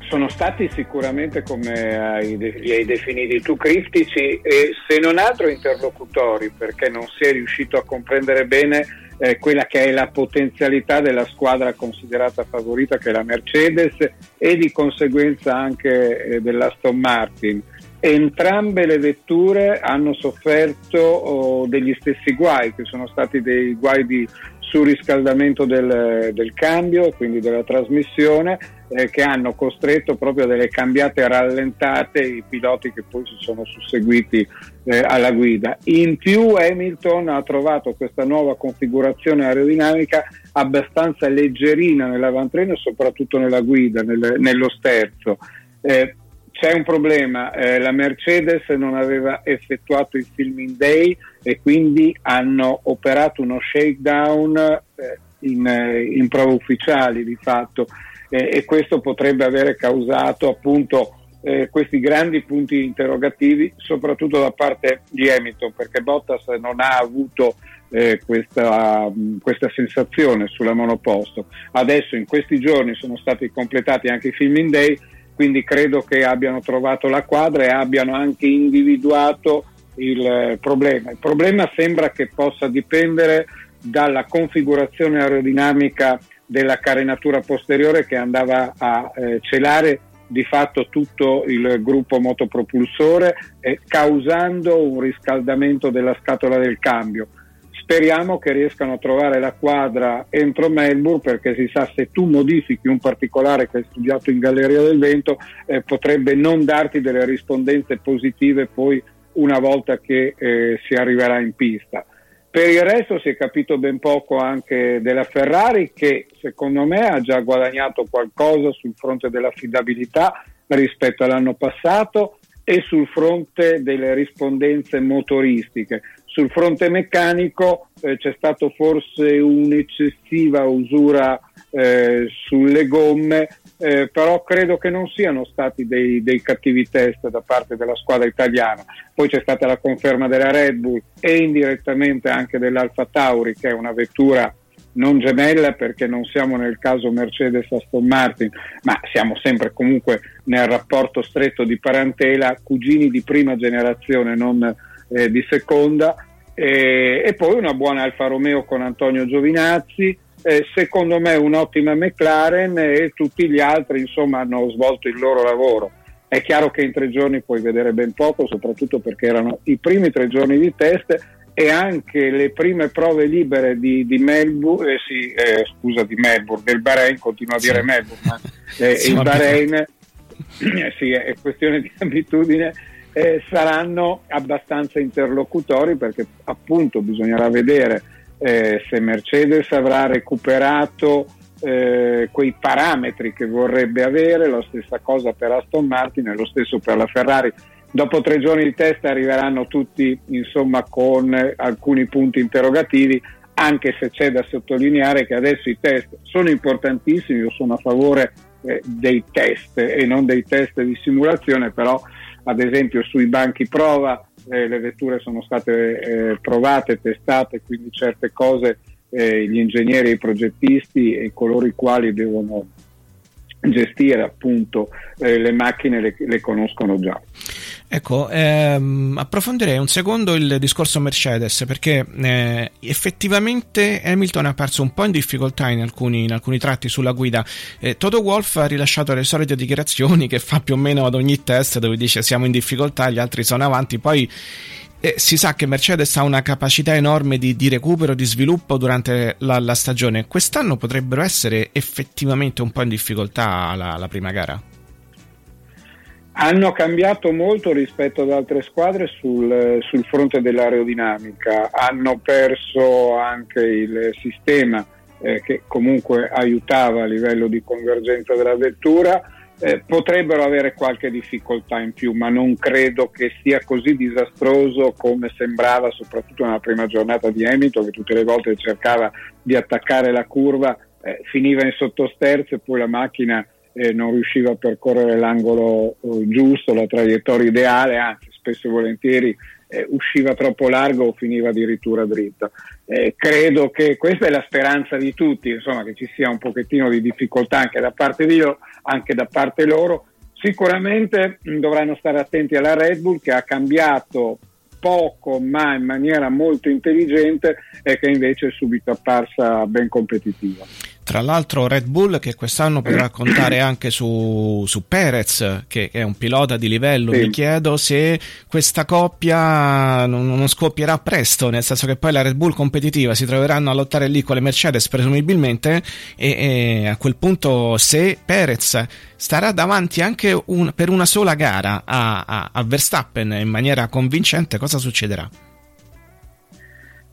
Sono stati sicuramente, come li hai definiti tu, criptici e se non altro interlocutori, perché non si è riuscito a comprendere bene eh, quella che è la potenzialità della squadra considerata favorita, che è la Mercedes, e di conseguenza anche eh, dell'Aston Martin Entrambe le vetture hanno sofferto oh, degli stessi guai, che sono stati dei guai di surriscaldamento del, del cambio, quindi della trasmissione, eh, che hanno costretto proprio a delle cambiate rallentate i piloti che poi si sono susseguiti eh, alla guida. In più Hamilton ha trovato questa nuova configurazione aerodinamica abbastanza leggerina nell'avantreno e soprattutto nella guida, nel, nello sterzo. Eh, c'è un problema, eh, la Mercedes non aveva effettuato il filming day e quindi hanno operato uno shakedown eh, in, eh, in, prove ufficiali di fatto eh, e questo potrebbe avere causato appunto eh, questi grandi punti interrogativi soprattutto da parte di Hamilton perché Bottas non ha avuto eh, questa, questa, sensazione sulla monoposto. Adesso in questi giorni sono stati completati anche i filming day quindi credo che abbiano trovato la quadra e abbiano anche individuato il eh, problema. Il problema sembra che possa dipendere dalla configurazione aerodinamica della carenatura posteriore che andava a eh, celare di fatto tutto il gruppo motopropulsore eh, causando un riscaldamento della scatola del cambio. Speriamo che riescano a trovare la quadra entro Melbourne perché si sa se tu modifichi un particolare che hai studiato in Galleria del Vento eh, potrebbe non darti delle rispondenze positive poi una volta che eh, si arriverà in pista. Per il resto si è capito ben poco anche della Ferrari che secondo me ha già guadagnato qualcosa sul fronte dell'affidabilità rispetto all'anno passato e sul fronte delle rispondenze motoristiche. Sul fronte meccanico eh, c'è stata forse un'eccessiva usura eh, sulle gomme, eh, però credo che non siano stati dei, dei, cattivi test da parte della squadra italiana. Poi c'è stata la conferma della Red Bull e indirettamente anche dell'Alfa Tauri, che è una vettura non gemella perché non siamo nel caso Mercedes Aston Martin, ma siamo sempre comunque nel rapporto stretto di parentela, cugini di prima generazione, non eh, di seconda e, e poi una buona Alfa Romeo con Antonio Giovinazzi, eh, secondo me un'ottima McLaren e tutti gli altri insomma hanno svolto il loro lavoro. È chiaro che in tre giorni puoi vedere ben poco, soprattutto perché erano i primi tre giorni di test e anche le prime prove libere di, di Melbourne, eh, sì, eh, scusa, di Melbourne, del Bahrain, continuo a dire. Melbourne, ma eh, il Bahrain, sì, è questione di abitudine, eh, saranno abbastanza interlocutori perché appunto bisognerà vedere eh, se Mercedes avrà recuperato eh, quei parametri che vorrebbe avere, la stessa cosa per Aston Martin e lo stesso per la Ferrari. Dopo tre giorni di test arriveranno tutti insomma con alcuni punti interrogativi, anche se c'è da sottolineare che adesso i test sono importantissimi, io sono a favore eh, dei test e non dei test di simulazione, però ad esempio sui banchi prova eh, le vetture sono state eh, provate, testate, quindi certe cose eh, gli ingegneri, i progettisti e coloro i quali devono gestire appunto eh, le macchine le, le conoscono già. Ecco, ehm, approfondirei un secondo il discorso Mercedes perché eh, effettivamente Hamilton è apparso un po' in difficoltà in alcuni, in alcuni tratti sulla guida. Eh, Toto Wolff ha rilasciato le solite dichiarazioni che fa più o meno ad ogni test dove dice siamo in difficoltà, gli altri sono avanti, poi eh, si sa che Mercedes ha una capacità enorme di, di recupero, di sviluppo durante la, la, stagione. Quest'anno potrebbero essere effettivamente un po' in difficoltà la, la prima gara. Hanno cambiato molto rispetto ad altre squadre sul, sul fronte dell'aerodinamica, hanno perso anche il sistema eh, che comunque aiutava a livello di convergenza della vettura, eh, potrebbero avere qualche difficoltà in più, ma non credo che sia così disastroso come sembrava, soprattutto nella prima giornata di Hamilton, che tutte le volte cercava di attaccare la curva, eh, finiva in sottosterzo e poi la macchina eh, non riusciva a percorrere l'angolo eh, giusto, la traiettoria ideale, anzi spesso e volentieri eh, usciva troppo largo o finiva addirittura dritta. Eh, credo che questa è la speranza di tutti, insomma, che ci sia un pochettino di difficoltà anche da parte di io, anche da parte loro. Sicuramente mh, dovranno stare attenti alla Red Bull che ha cambiato poco ma in maniera molto intelligente e che invece è subito apparsa ben competitiva. Tra l'altro Red Bull che quest'anno potrà contare anche su, su Perez, che è un pilota di livello, sì. mi chiedo se questa coppia non, non, scoppierà presto, nel senso che poi la Red Bull competitiva si troveranno a lottare lì con le Mercedes presumibilmente e, e a quel punto se Perez starà davanti anche un, per una sola gara a, a, a Verstappen in maniera convincente, cosa succederà?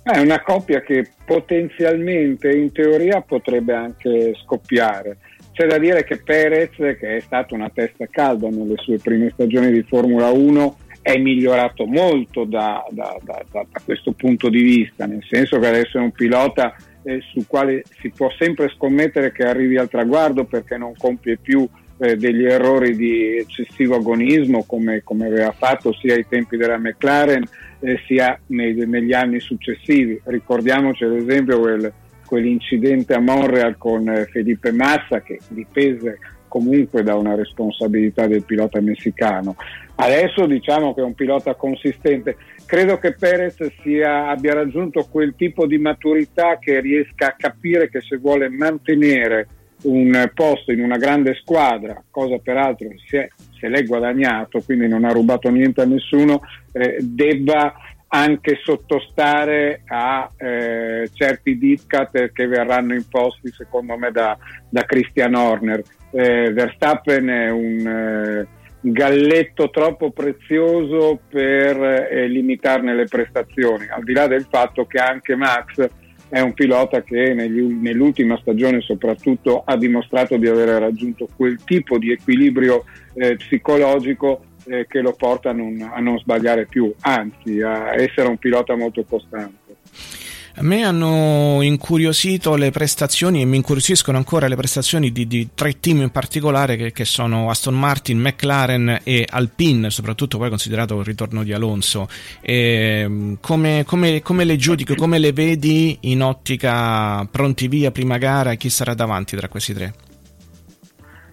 È una coppia che potenzialmente in teoria potrebbe anche scoppiare. C'è da dire che Perez, che è stato una testa calda nelle sue prime stagioni di Formula 1, è migliorato molto da, da, da, da questo punto di vista, nel senso che adesso è un pilota eh, sul quale si può sempre scommettere che arrivi al traguardo perché non compie più eh, degli errori di eccessivo agonismo come, come, aveva fatto sia ai tempi della McLaren eh, sia nei, negli anni successivi. Ricordiamoci ad esempio quel, quell'incidente a Montreal con eh, Felipe Massa che dipese comunque da una responsabilità del pilota messicano. Adesso diciamo che è un pilota consistente. Credo che Perez sia, abbia raggiunto quel tipo di maturità che riesca a capire che se vuole mantenere un posto in una grande squadra, cosa peraltro se, se l'è guadagnato, quindi non ha rubato niente a nessuno, eh, debba anche sottostare a eh, certi diktat che verranno imposti secondo me da, da Christian Horner. Eh, Verstappen è un eh, galletto troppo prezioso per eh, limitarne le prestazioni, al di là del fatto che anche Max è un pilota che negli, nell'ultima stagione soprattutto ha dimostrato di aver raggiunto quel tipo di equilibrio eh, psicologico eh, che lo porta a non, a non sbagliare più, anzi a essere un pilota molto costante. A me hanno incuriosito le prestazioni e mi incuriosiscono ancora le prestazioni di, di tre team in particolare che, che, sono Aston Martin, McLaren e Alpine, soprattutto poi considerato il ritorno di Alonso. E, come, come, come, le giudico, come le vedi in ottica pronti via, prima gara e chi sarà davanti tra questi tre?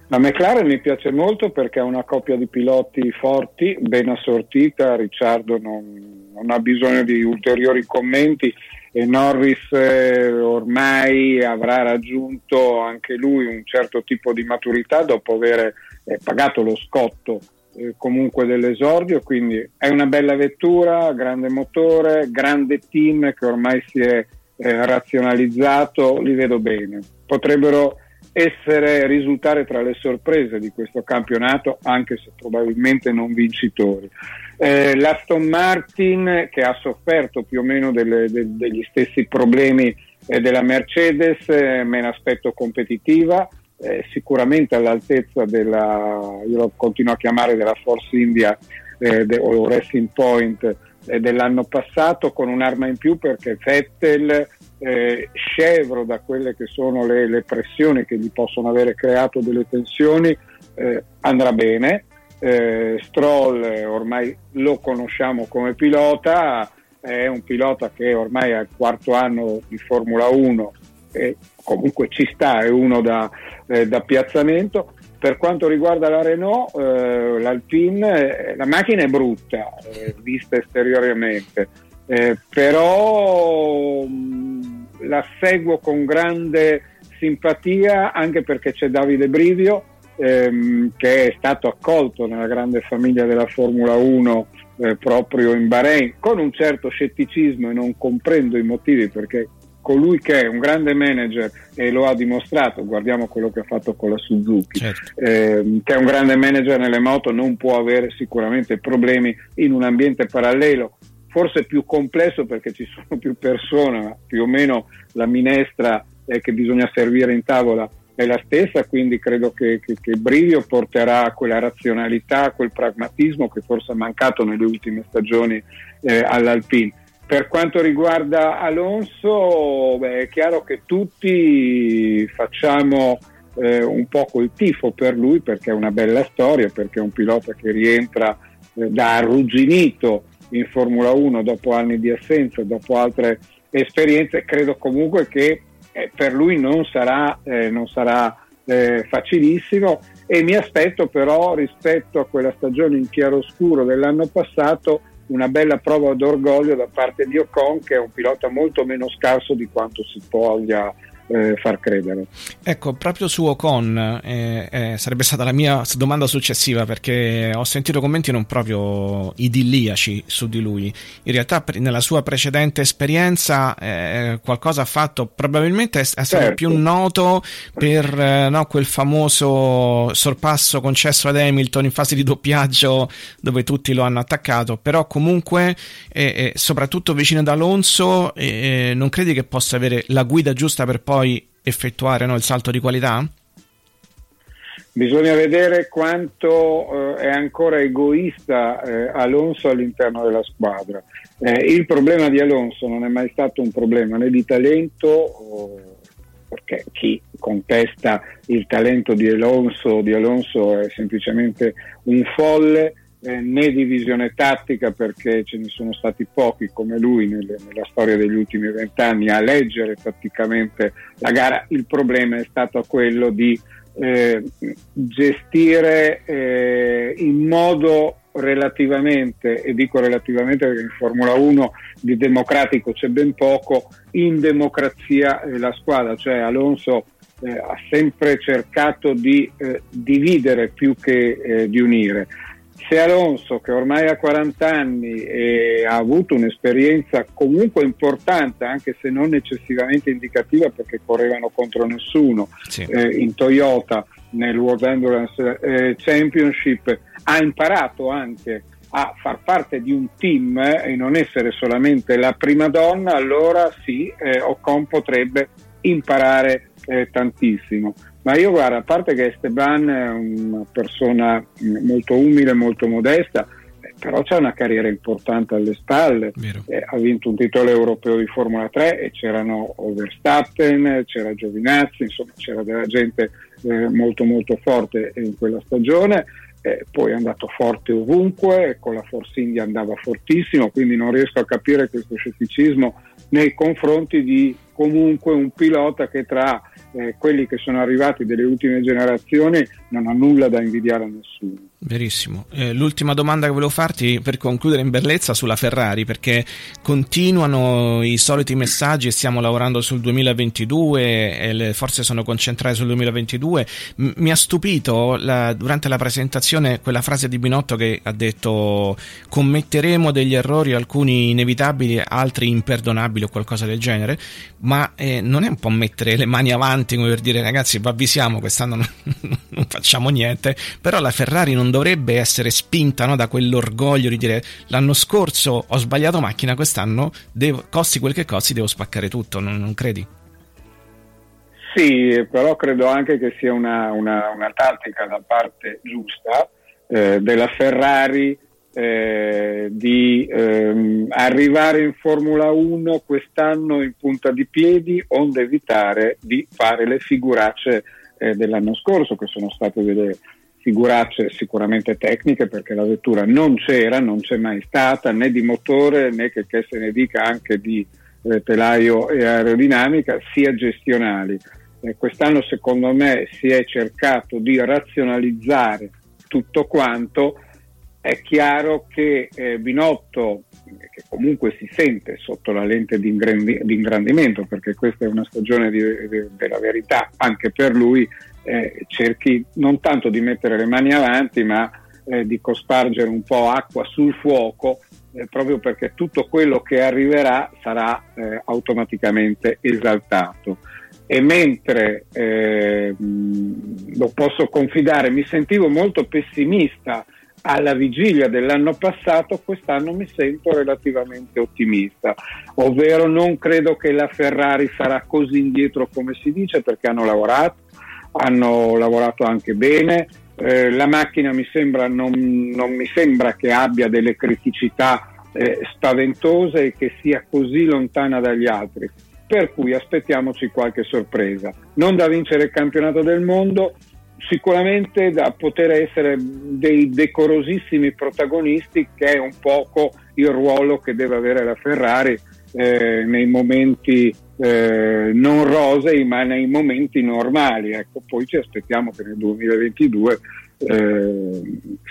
La McLaren mi piace molto perché è una coppia di piloti forti, ben assortita, Ricciardo non, non ha bisogno di ulteriori commenti e Norris eh, ormai avrà raggiunto anche lui un certo tipo di maturità dopo aver eh, pagato lo scotto eh, comunque dell'esordio, quindi è una bella vettura, grande motore, grande team che ormai si è razionalizzato, li vedo bene. Potrebbero essere, risultare tra le sorprese di questo campionato, anche se probabilmente non vincitori. Eh, L'Aston Martin che ha sofferto più o meno delle, de, degli stessi problemi eh, della Mercedes, eh, me ne aspetto competitiva, eh, sicuramente all'altezza della, io lo continuo a chiamare della Force India eh, de, o Racing Point eh, dell'anno passato con un'arma in più perché Vettel eh, scevro da quelle che sono le, le, pressioni che gli possono avere creato delle tensioni eh, andrà bene eh, Stroll eh, ormai lo conosciamo come pilota, è un pilota che ormai è al quarto anno di Formula 1 e comunque ci sta, è uno da, eh, da piazzamento. Per quanto riguarda la Renault, eh, l'Alpine, eh, la macchina è brutta, eh, vista esteriormente, però mh, la seguo con grande simpatia anche perché c'è Davide Brivio ehm, che è stato accolto nella grande famiglia della Formula 1 eh, proprio in Bahrain con un certo scetticismo e non comprendo i motivi perché colui che è un grande manager e lo ha dimostrato, guardiamo quello che ha fatto con la Suzuki, certo. eh, che è un grande manager nelle moto non può avere sicuramente problemi in un ambiente parallelo, forse più complesso perché ci sono più persone, ma più o meno la minestra eh, che bisogna servire in tavola è la stessa, quindi credo che, che, che Brivio porterà quella razionalità, quel pragmatismo che forse è mancato nelle ultime stagioni eh, all'Alpine. Per quanto riguarda Alonso, beh, è chiaro che tutti facciamo eh, un po' col tifo per lui perché è una bella storia, perché è un pilota che rientra eh, da arrugginito in Formula 1 dopo anni di assenza, dopo altre esperienze. Credo comunque che eh, per lui non sarà, eh, non sarà eh, facilissimo. E mi aspetto però rispetto a quella stagione in chiaroscuro dell'anno passato una bella prova d'orgoglio da parte di Ocon che è un pilota molto meno scarso di quanto si voglia eh, far credere. Ecco, proprio su Ocon eh, eh, sarebbe stata la mia domanda successiva perché ho sentito commenti non proprio idilliaci su di lui. In realtà nella sua precedente esperienza eh, qualcosa ha fatto, probabilmente è, stato Certo. più noto per eh, no, quel famoso sorpasso concesso ad Hamilton in fase di doppiaggio dove tutti lo hanno attaccato, però comunque eh, soprattutto vicino ad Alonso non credi che possa avere la guida giusta per poi effettuare no, il salto di qualità? Bisogna vedere quanto eh, è ancora egoista eh, Alonso all'interno della squadra. Eh, il problema di Alonso non è mai stato un problema né di talento, o- perché chi contesta il talento di Alonso, di Alonso è semplicemente un folle, eh, né di visione tattica perché ce ne sono stati pochi come lui nelle- nella storia degli ultimi vent'anni a leggere tatticamente la gara. Il problema è stato quello di eh, gestire eh, in modo relativamente, e dico relativamente perché in Formula 1 di democratico c'è ben poco, in democrazia eh, la squadra, cioè Alonso eh, ha sempre cercato di dividere più che di unire. Se Alonso, che ormai ha 40 anni e ha avuto un'esperienza comunque importante, anche se non eccessivamente indicativa perché correvano contro nessuno eh, in Toyota nel World Endurance eh, Championship, ha imparato anche a far parte di un team eh, e non essere solamente la prima donna, allora sì, eh, Ocon potrebbe imparare eh, tantissimo. Ma io guarda, a parte che Esteban è una persona molto umile, molto modesta, eh, però c'ha una carriera importante alle spalle, Eh, ha vinto un titolo europeo di Formula 3 e c'erano Verstappen, c'era Giovinazzi, insomma c'era della gente eh, molto molto forte in quella stagione, eh, poi è andato forte ovunque, con la Force India andava fortissimo, quindi non riesco a capire questo scetticismo nei confronti di comunque un pilota che tra eh, quelli che sono arrivati delle ultime generazioni non ha nulla da invidiare a nessuno. Verissimo. Eh, l'ultima domanda che volevo farti per concludere in bellezza sulla Ferrari, perché continuano i soliti messaggi, stiamo lavorando sul 2022 e le forze sono concentrate sul 2022. M- mi ha stupito la- durante la presentazione quella frase di Binotto che ha detto commetteremo degli errori, alcuni inevitabili, altri imperdonabili o qualcosa del genere, ma eh, non è un po' mettere le mani avanti come per dire ragazzi, vi avvisiamo, quest'anno non, non facciamo niente, però la Ferrari non dovrebbe essere spinta no, da quell'orgoglio di dire l'anno scorso ho sbagliato macchina, quest'anno devo, costi quel che costi, devo spaccare tutto, non, non credi? Sì, però credo anche che sia una, una- una tattica da parte giusta eh, della Ferrari eh, di ehm, arrivare in Formula 1 quest'anno in punta di piedi, onde evitare di fare le figuracce eh, dell'anno scorso, che sono state delle figuracce sicuramente tecniche perché la vettura non c'era, non c'è mai stata né di motore né che, che se ne dica anche di eh, telaio e aerodinamica, sia gestionali. Eh, quest'anno secondo me si è cercato di razionalizzare tutto quanto, è chiaro che eh, Binotto, che comunque si sente sotto la lente di, ingrandi- di ingrandimento, perché questa è una stagione di- di- della verità anche per lui, eh, cerchi non tanto di mettere le mani avanti, ma eh, di cospargere un po' acqua sul fuoco eh, proprio perché tutto quello che arriverà sarà eh, automaticamente esaltato. E mentre eh, lo posso confidare, mi sentivo molto pessimista alla vigilia dell'anno passato, quest'anno mi sento relativamente ottimista, ovvero non credo che la Ferrari sarà così indietro come si dice perché hanno lavorato, hanno lavorato anche bene, eh, la macchina mi sembra, non, non, mi sembra che abbia delle criticità eh, spaventose e che sia così lontana dagli altri, per cui aspettiamoci qualche sorpresa. Non da vincere il campionato del mondo, sicuramente da poter essere dei decorosissimi protagonisti che è un poco il ruolo che deve avere la Ferrari eh, nei momenti eh, non rosei ma nei momenti normali. Ecco, poi ci aspettiamo che nel 2022 eh,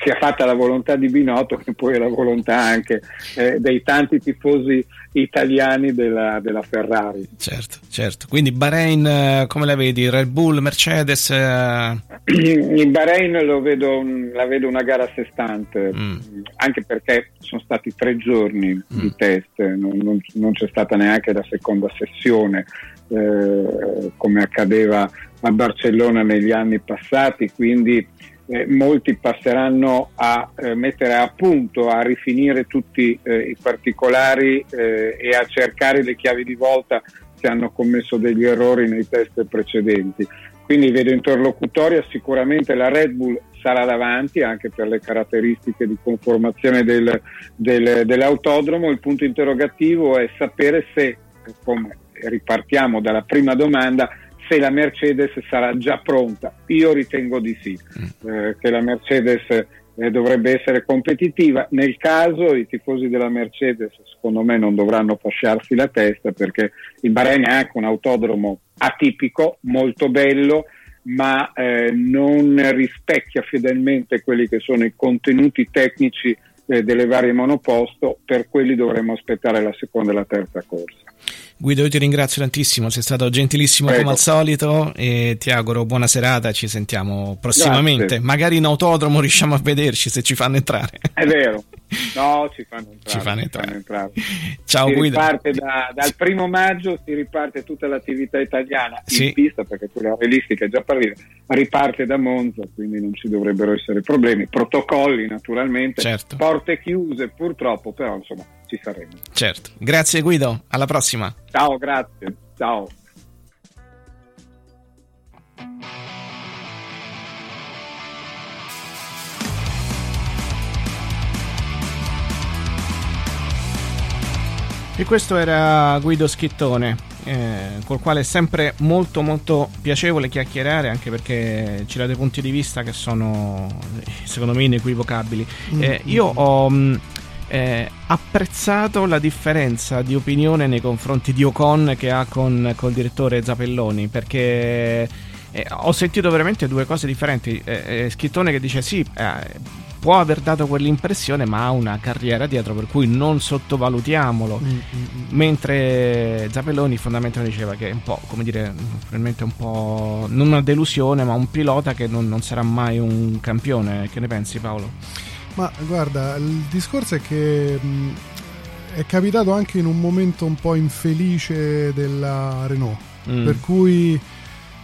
sia fatta la volontà di Binotto che poi è la volontà anche eh, dei tanti tifosi italiani della, della, Ferrari. Certo, certo. Quindi Bahrain eh, come la vedi? Red Bull, Mercedes? Eh... In Bahrain vedo, la vedo una gara a sé stante, mm. anche perché sono stati tre giorni mm. di test, non, non, non, c'è stata neanche la seconda sessione eh, come accadeva a Barcellona negli anni passati, quindi eh, molti passeranno a eh, mettere a punto, a rifinire tutti eh, i particolari eh, e a cercare le chiavi di volta se hanno commesso degli errori nei test precedenti. Quindi vedo interlocutoria, sicuramente la Red Bull sarà davanti anche per le caratteristiche di conformazione del, del, dell'autodromo. Il punto interrogativo è sapere se, come ripartiamo dalla prima domanda, se la Mercedes sarà già pronta. Io ritengo di sì, mm. eh, che la Mercedes eh, dovrebbe essere competitiva. Nel caso i tifosi della Mercedes secondo me non dovranno fasciarsi la testa perché il Bahrain è anche un autodromo atipico, molto bello, ma eh, non rispecchia fedelmente quelli che sono i contenuti tecnici eh, delle varie monoposto, per quelli dovremmo aspettare la seconda e la terza corsa. Guido, io ti ringrazio tantissimo, sei stato gentilissimo Prego. come al solito e ti auguro buona serata, ci sentiamo prossimamente. Grazie. Magari in autodromo riusciamo a vederci se ci fanno entrare. È vero. No, ci fanno entrare. Ci fanno entrare. Fanno entrare. Ciao si Guido. Riparte da, dal primo maggio si riparte tutta l'attività italiana sì. in pista, perché quella realistica è già partita, riparte da Monza, quindi non ci dovrebbero essere problemi. Protocolli naturalmente, certo. porte chiuse purtroppo, però insomma ci saremo. Certo. Grazie Guido, alla prossima. Ciao, grazie. Ciao. E questo era Guido Schittone, eh, col quale è sempre molto molto piacevole chiacchierare, anche perché ci dà dei punti di vista che sono secondo me inequivocabili. Mm. Eh, io ho mh, eh, apprezzato la differenza di opinione nei confronti di Ocon che ha con il direttore Zapelloni, perché eh, ho sentito veramente due cose differenti. Eh, Schittone che dice sì può aver dato quell'impressione, ma ha una carriera dietro, per cui non sottovalutiamolo. Mm, mm, mm. Mentre Zapelloni fondamentalmente diceva che è un po', come dire, probabilmente un po' non una delusione, ma un pilota che non, non sarà mai un campione. Che ne pensi, Paolo? Ma guarda, il discorso è che mh, è capitato anche in un momento un po' infelice della Renault, mm. per cui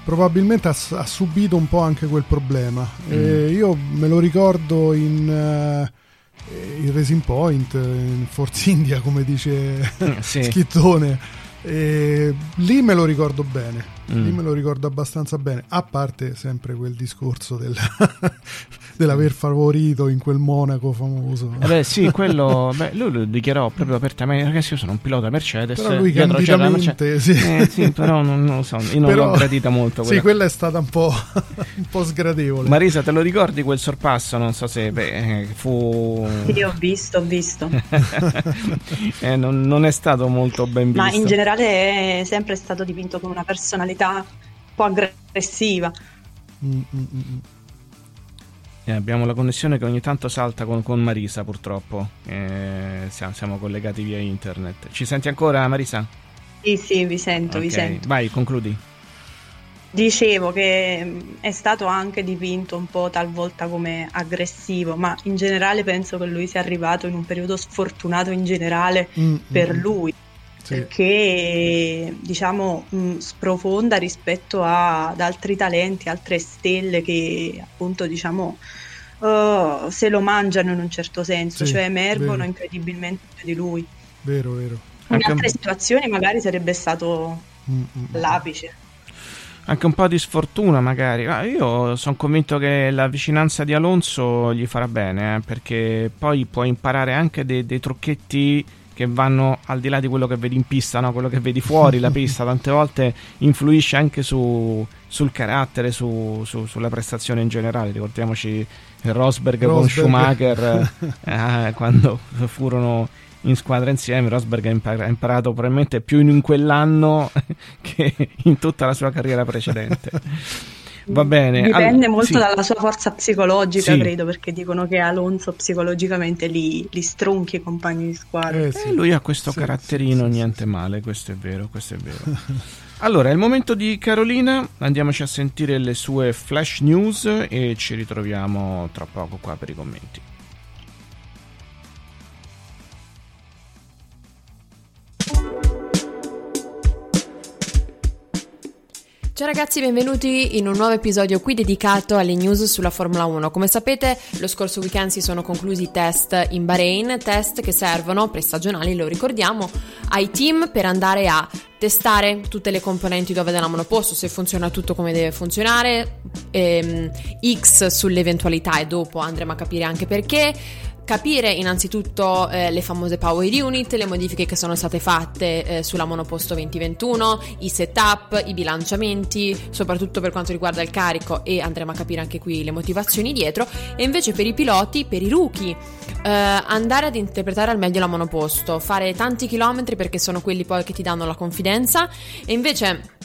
probabilmente ha, ha, subito un po' anche quel problema. Mm. io me lo ricordo in, uh, in Racing Point, in Force India, come dice mm, sì. Schittone. E lì me lo ricordo bene. Mm. Lì me lo ricordo abbastanza bene, a parte sempre quel discorso del dell'aver favorito in quel Monaco famoso. Eh beh, sì, quello beh, lui lo dichiarò proprio apertamente. Ragazzi, io sono un pilota Mercedes. Però lui candidamente, sì. Eh, sì, però non, non, lo so, io non però, l'ho gradita molto. Quella. Sì, quella è stata un po', un po' sgradevole. Marisa, te lo ricordi quel sorpasso? Non so se beh, fu. Sì, ho visto, ho visto. eh, non, non, è stato molto ben visto. Ma in generale è sempre stato dipinto con una personalità un po' aggressiva. Mm-mm. Eh, abbiamo la connessione che ogni tanto salta con, con Marisa, purtroppo. Eh, siamo, siamo, collegati via internet. Ci senti ancora, Marisa? Sì, sì, vi sento, okay. vi sento. Vai, concludi. Dicevo che mh, è stato anche dipinto un po' talvolta come aggressivo, ma in generale penso che lui sia arrivato in un periodo sfortunato in generale Mm, per mm. lui, Sì. perché diciamo mh, sprofonda rispetto a- ad altri talenti, altre stelle che appunto diciamo eh, se lo mangiano in un certo senso, Sì, cioè emergono vero. incredibilmente più di lui. Vero, vero. In Anche un- altre situazioni magari sarebbe stato Mm, mm. l'apice. Anche un po' di sfortuna, magari. Ma io sono convinto che la vicinanza di Alonso gli farà bene, eh, perché poi può imparare anche dei, dei trucchetti che vanno al di là di quello che vedi in pista, no? quello che vedi fuori la pista. Tante volte influisce anche su- sul carattere, su- su- sulla prestazione in generale. Ricordiamoci Rosberg, con Rosberg. Schumacher eh, quando furono in squadra insieme. Rosberg ha impar- ha imparato probabilmente più in quell'anno che in tutta la sua carriera precedente. Va bene. Dipende All- molto sì. dalla sua forza psicologica, Sì. credo, perché dicono che Alonso psicologicamente li, li stronchi i compagni di squadra. Eh, Eh, sì. lui ha questo Sì, caratterino, sì, sì, niente male, questo è vero, questo è vero. Allora, è il momento di Carolina, andiamoci a sentire le sue flash news e ci ritroviamo tra poco qua per i commenti. Ciao ragazzi, benvenuti in un nuovo episodio qui dedicato alle news sulla Formula 1. Come sapete, lo scorso weekend si sono conclusi i test in Bahrain, test che servono, prestagionali, lo ricordiamo, ai team per andare a testare tutte le componenti dove della monoposto, se funziona tutto come deve funzionare, ehm, X sull'eventualità e dopo andremo a capire anche perché. Capire innanzitutto eh, le famose power unit, le modifiche che sono state fatte eh, sulla monoposto 2021, i setup, i bilanciamenti, soprattutto per quanto riguarda il carico e andremo a capire anche qui le motivazioni dietro. E invece per i piloti, per i rookie, eh, andare ad interpretare al meglio la monoposto, fare tanti chilometri perché sono quelli poi che ti danno la confidenza e invece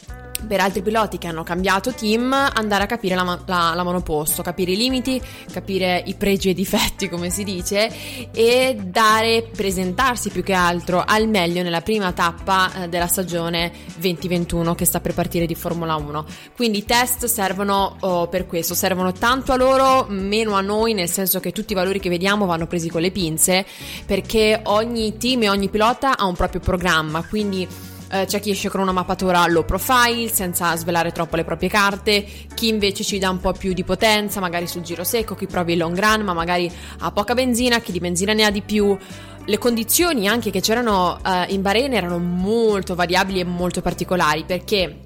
per altri piloti che hanno cambiato team andare a capire la, la- la monoposto, capire i limiti, capire i pregi e i difetti come si dice e dare, presentarsi più che altro al meglio nella prima tappa eh, della stagione 2021 che sta per partire di Formula 1. Quindi i test servono oh, per questo, servono tanto a loro, meno a noi, nel senso che tutti i valori che vediamo vanno presi con le pinze perché ogni team e ogni pilota ha un proprio programma, quindi eh, c'è chi esce con una mappatura low profile senza svelare troppo le proprie carte, chi invece ci dà un po' più di potenza, magari sul giro secco, chi provi il long run, ma magari ha poca benzina, chi di benzina ne ha di più. Le condizioni anche che c'erano eh, in Bahrain erano molto variabili e molto particolari perché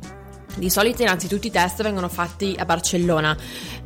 di solito innanzitutto i test vengono fatti a Barcellona,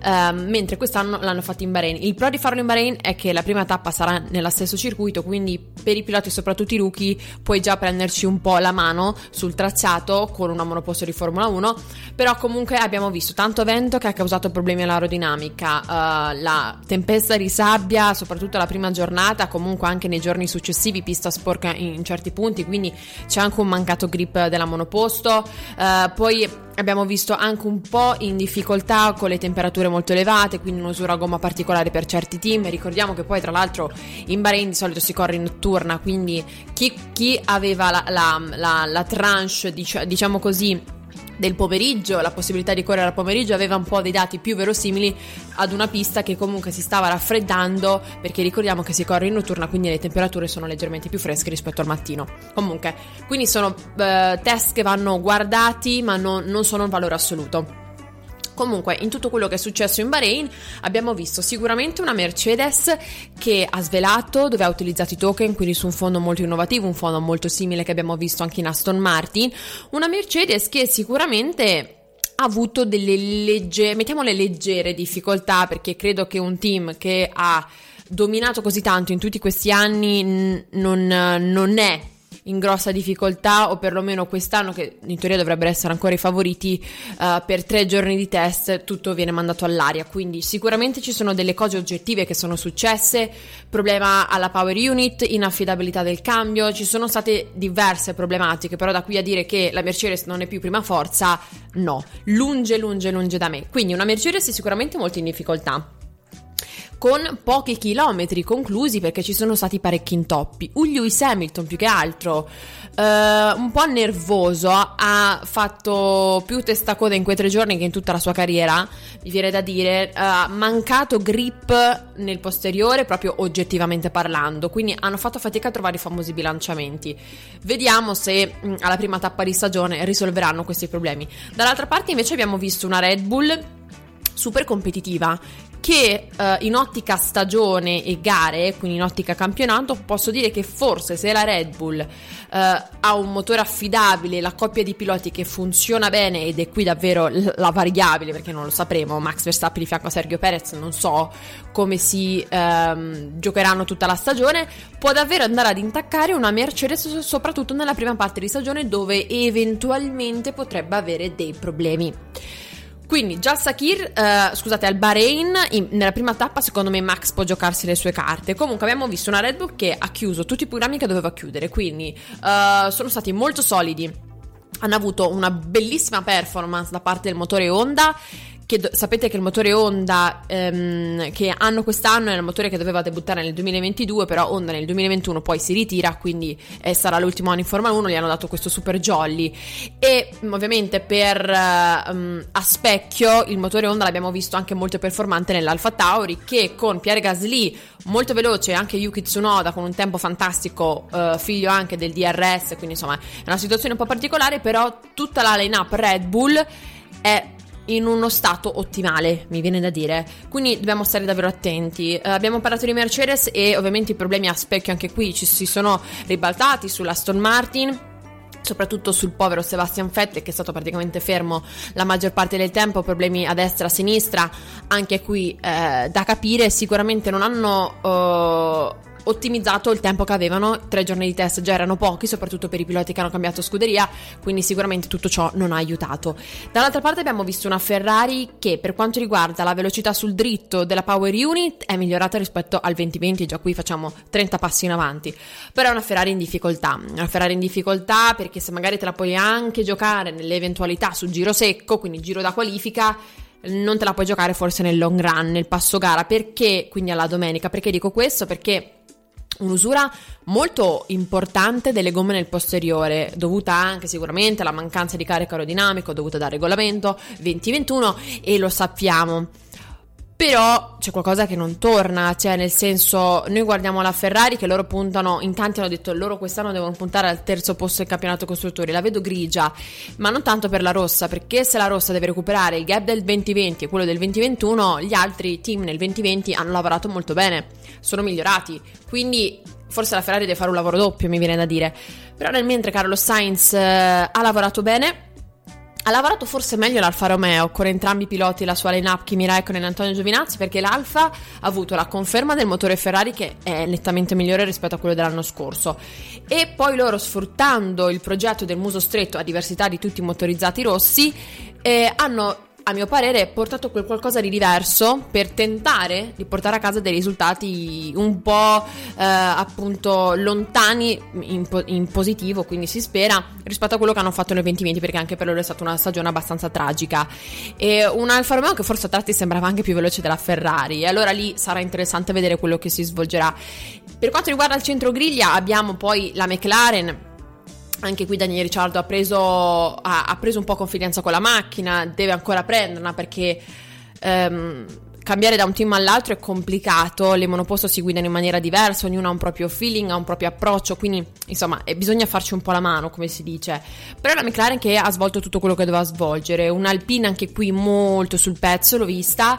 ehm, mentre quest'anno l'hanno fatto in Bahrain. Il pro di farlo in Bahrain è che la prima tappa sarà nello stesso circuito, quindi per i piloti, soprattutto i rookie, puoi già prenderci un po' la mano sul tracciato con una monoposto di Formula 1, però comunque abbiamo visto tanto vento che ha causato problemi all'aerodinamica, eh, la tempesta di sabbia, soprattutto la prima giornata, comunque anche nei giorni successivi, pista sporca in certi punti, quindi c'è anche un mancato grip della monoposto. Eh, poi abbiamo visto anche un po' in difficoltà con le temperature molto elevate, quindi un'usura a gomma particolare per certi team. Ricordiamo che poi, tra l'altro, in Bahrain di solito si corre in notturna, quindi chi, chi aveva la, la, la, la tranche, dic- diciamo così del pomeriggio, la possibilità di correre al pomeriggio aveva un po' dei dati più verosimili ad una pista che comunque si stava raffreddando perché ricordiamo che si corre in notturna quindi le temperature sono leggermente più fresche rispetto al mattino. Comunque quindi sono eh, test che vanno guardati ma non, non sono un valore assoluto Comunque, in tutto quello che è successo in Bahrain, abbiamo visto sicuramente una Mercedes che ha svelato dove ha utilizzato i token, quindi su un fondo molto innovativo, un fondo molto simile che abbiamo visto anche in Aston Martin. Una Mercedes che sicuramente ha avuto delle leggere, mettiamole leggere difficoltà, perché credo che un team che ha dominato così tanto in tutti questi anni non, non è in grossa difficoltà o perlomeno quest'anno che in teoria dovrebbero essere ancora i favoriti uh, per tre giorni di test tutto viene mandato all'aria. Quindi sicuramente ci sono delle cose oggettive che sono successe problema alla power unit inaffidabilità del cambio ci sono state diverse problematiche però da qui a dire che la Mercedes non è più prima forza no. Lunge lunge lunge da me. Quindi una Mercedes è sicuramente molto in difficoltà con pochi chilometri conclusi perché ci sono stati parecchi intoppi. Un Lewis Hamilton più che altro eh, un po' nervoso, ha fatto più testacoda in quei tre giorni che in tutta la sua carriera, mi viene da dire, ha mancato grip nel posteriore proprio oggettivamente parlando, quindi hanno fatto fatica a trovare i famosi bilanciamenti. Vediamo se mh, alla prima tappa di stagione risolveranno questi problemi. Dall'altra parte invece abbiamo visto una Red Bull super competitiva che eh, in ottica stagione e gare, quindi in ottica campionato, posso dire che forse se la Red Bull eh, ha un motore affidabile, la coppia di piloti che funziona bene ed è qui davvero la variabile perché non lo sapremo, Max Verstappen di fianco a Sergio Perez, non so come si ehm, giocheranno tutta la stagione, può davvero andare ad intaccare una Mercedes soprattutto nella prima parte di stagione dove eventualmente potrebbe avere dei problemi. Quindi già Sakir, eh, scusate, al Bahrain, in- nella prima tappa secondo me Max può giocarsi le sue carte. Comunque abbiamo visto una Red Bull che ha chiuso tutti i programmi che doveva chiudere, quindi eh, sono stati molto solidi. Hanno avuto una bellissima performance da parte del motore Honda che sapete che il motore Honda ehm, che hanno quest'anno è il motore che doveva debuttare nel 2022, però Honda nel 2021 poi si ritira, quindi eh, sarà l'ultimo anno in Formula 1, gli hanno dato questo super jolly. E mm, ovviamente per eh, mm, a specchio il motore Honda l'abbiamo visto anche molto performante nell'Alfa Tauri che con Pierre Gasly molto veloce e anche Yuki Tsunoda con un tempo fantastico, eh, figlio anche del DRS, quindi insomma è una situazione un po' particolare, però tutta la line-up Red Bull è in uno stato ottimale, mi viene da dire. Quindi dobbiamo stare davvero attenti. Eh, abbiamo parlato di Mercedes e ovviamente i problemi a specchio anche qui ci si sono ribaltati sulla Aston Martin soprattutto sul povero Sebastian Vettel che è stato praticamente fermo la maggior parte del tempo, problemi a destra, a sinistra, anche qui eh, da capire, sicuramente non hanno eh, ottimizzato il tempo che avevano, tre giorni di test già erano pochi, soprattutto per i piloti che hanno cambiato scuderia, quindi sicuramente tutto ciò non ha aiutato. Dall'altra parte abbiamo visto una Ferrari che per quanto riguarda la velocità sul dritto della Power Unit è migliorata rispetto al 2020, già qui facciamo 30 passi in avanti, però è una Ferrari in difficoltà, una Ferrari in difficoltà perché se magari te la puoi anche giocare nelle eventualità sul giro secco, quindi giro da qualifica, non te la puoi giocare forse nel long run, nel passo gara, perché quindi alla domenica, perché dico questo? Perché un'usura molto importante delle gomme nel posteriore, dovuta anche sicuramente alla mancanza di carico aerodinamico dovuta dal regolamento 2021 e lo sappiamo. Però c'è qualcosa che non torna, cioè nel senso noi guardiamo la Ferrari che loro puntano, in tanti hanno detto loro quest'anno devono puntare al terzo posto del campionato costruttori, la vedo grigia, ma non tanto per la rossa, perché se la rossa deve recuperare il gap del 2020 e quello del 2021, gli altri team nel 2020 hanno lavorato molto bene, sono migliorati, quindi forse la Ferrari deve fare un lavoro doppio, mi viene da dire. Però nel mentre Carlos Sainz eh, ha lavorato bene, ha lavorato forse meglio l'Alfa Romeo con entrambi i piloti, la sua line-up Kimi Raikkonen e Antonio Giovinazzi, perché l'Alfa ha avuto la conferma del motore Ferrari che è nettamente migliore rispetto a quello dell'anno scorso. E poi loro, sfruttando il progetto del muso stretto a diversità di tutti i motorizzati rossi, eh, hanno a mio parere, portato quel qualcosa di diverso per tentare di portare a casa dei risultati un po' eh, appunto lontani in, in, positivo, quindi si spera, rispetto a quello che hanno fatto nel 2020, perché anche per loro è stata una stagione abbastanza tragica. E un Alfa Romeo che forse a tratti sembrava anche più veloce della Ferrari, e allora lì sarà interessante vedere quello che si svolgerà. Per quanto riguarda il centro griglia, abbiamo poi la McLaren anche qui Daniele Ricciardo ha preso, ha, ha preso, un po' confidenza con la macchina, deve ancora prenderla perché ehm, cambiare da un team all'altro è complicato, le monoposto si guidano in maniera diversa, ognuno ha un proprio feeling, ha un proprio approccio, quindi insomma eh, bisogna farci un po' la mano come si dice. Però la McLaren che ha svolto tutto quello che doveva svolgere, un'Alpina anche qui molto sul pezzo, l'ho vista.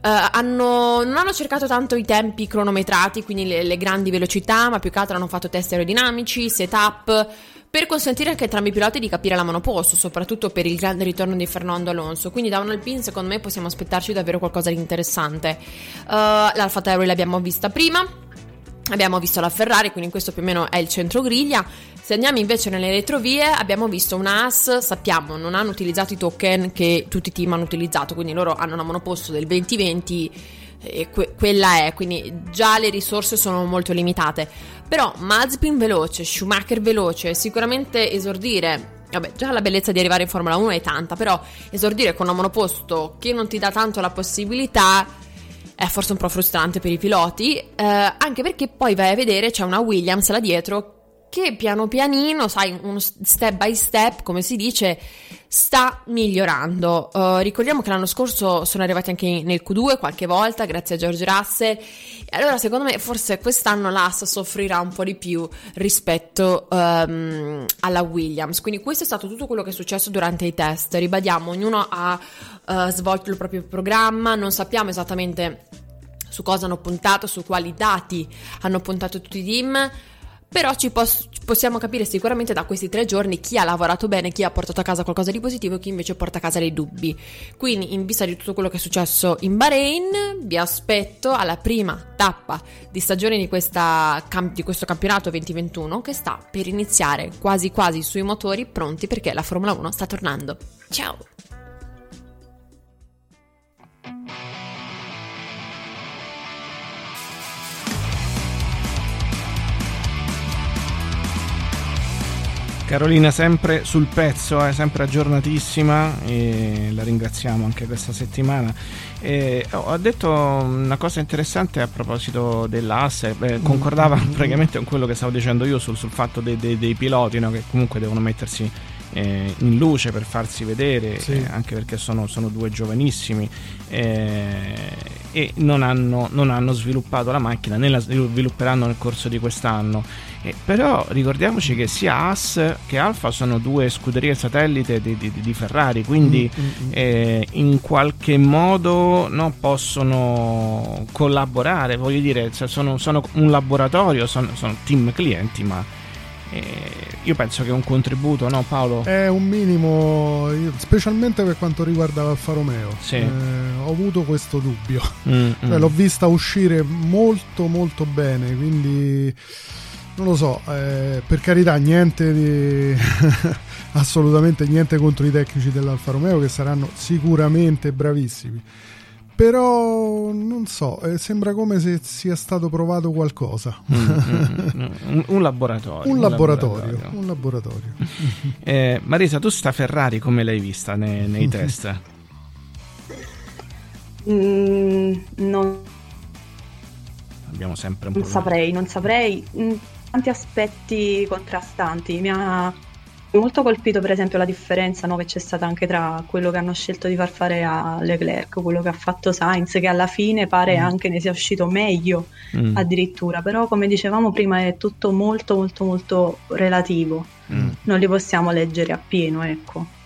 Uh, hanno, non hanno cercato tanto i tempi cronometrati, quindi le, le grandi velocità, ma più che altro hanno fatto test aerodinamici, setup per consentire anche a entrambi i piloti di capire la monoposto, soprattutto per il grande ritorno di Fernando Alonso. Quindi da un Alpine secondo me possiamo aspettarci davvero qualcosa di interessante. Uh, L'Alfa Tauri l'abbiamo vista prima. Abbiamo visto la Ferrari, quindi questo più o meno è il centro griglia. Se andiamo invece nelle retrovie, abbiamo visto una AS, sappiamo, non hanno utilizzato i token che tutti i team hanno utilizzato, quindi loro hanno una monoposto del 2020 e que- quella è, quindi già le risorse sono molto limitate. Però Mazepin veloce, Schumacher veloce, sicuramente esordire Vabbè, già la bellezza di arrivare in Formula 1 è tanta, però esordire con un monoposto che non ti dà tanto la possibilità è forse un po' frustrante per i piloti, eh, anche perché poi vai a vedere c'è una Williams là dietro che piano pianino, sai, step by step, come si dice, sta migliorando. Uh, ricordiamo che l'anno scorso sono arrivati anche nel Q2 qualche volta, grazie a George Russell. Allora, secondo me, forse quest'anno l'As soffrirà un po' di più rispetto um, alla Williams. Quindi, questo è stato tutto quello che è successo durante i test. Ribadiamo, ognuno ha uh, svolto il proprio programma, non sappiamo esattamente su cosa hanno puntato, su quali dati hanno puntato tutti i team. Però ci pos- possiamo capire sicuramente da questi tre giorni chi ha lavorato bene, chi ha portato a casa qualcosa di positivo e chi invece porta a casa dei dubbi. Quindi, in vista di tutto quello che è successo in Bahrain, vi aspetto alla prima tappa di stagione di, cam- di questo campionato 2021 che sta per iniziare quasi quasi sui motori pronti perché la Formula 1 sta tornando. Ciao! Carolina sempre sul pezzo, è sempre aggiornatissima e la ringraziamo anche questa settimana. E, oh, ha detto una cosa interessante a proposito dell'asse, beh, concordava mm-hmm. praticamente con quello che stavo dicendo io sul, sul fatto dei, dei, dei piloti no, che comunque devono mettersi eh, in luce per farsi vedere, sì. eh, anche perché sono, sono due giovanissimi eh, e non hanno, non hanno, sviluppato la macchina, né la svilupperanno nel corso di quest'anno. Eh, però ricordiamoci che sia Haas che Alfa sono due scuderie satellite di, di, di Ferrari, quindi mm, mm, mm. eh, in qualche modo no, possono collaborare, voglio dire, cioè sono, sono, un laboratorio, sono, sono team clienti, ma eh, io penso che un contributo, no Paolo? È un minimo, specialmente per quanto riguarda l'Alfa Romeo. Sì. Eh, ho avuto questo dubbio. Mm, cioè, l'ho vista uscire molto molto bene, quindi non lo so, eh, per carità, niente di assolutamente niente contro i tecnici dell'Alfa Romeo che saranno sicuramente bravissimi. Però non so, eh, sembra come se sia stato provato qualcosa. Mm, mm, mm, un, un, laboratorio. Un, laboratorio, laboratorio. Un laboratorio. eh, Marisa, tu sta Ferrari come l'hai vista nei, nei test? Mm, non abbiamo sempre un po'. Non saprei, non saprei tanti aspetti contrastanti. Mi ha molto colpito per esempio la differenza no, che c'è stata anche tra quello che hanno scelto di far fare a Leclerc, quello che ha fatto Sainz, che alla fine pare mm. anche ne sia uscito meglio mm. addirittura, però come dicevamo prima è tutto molto molto molto relativo, mm. non li possiamo leggere appieno, ecco.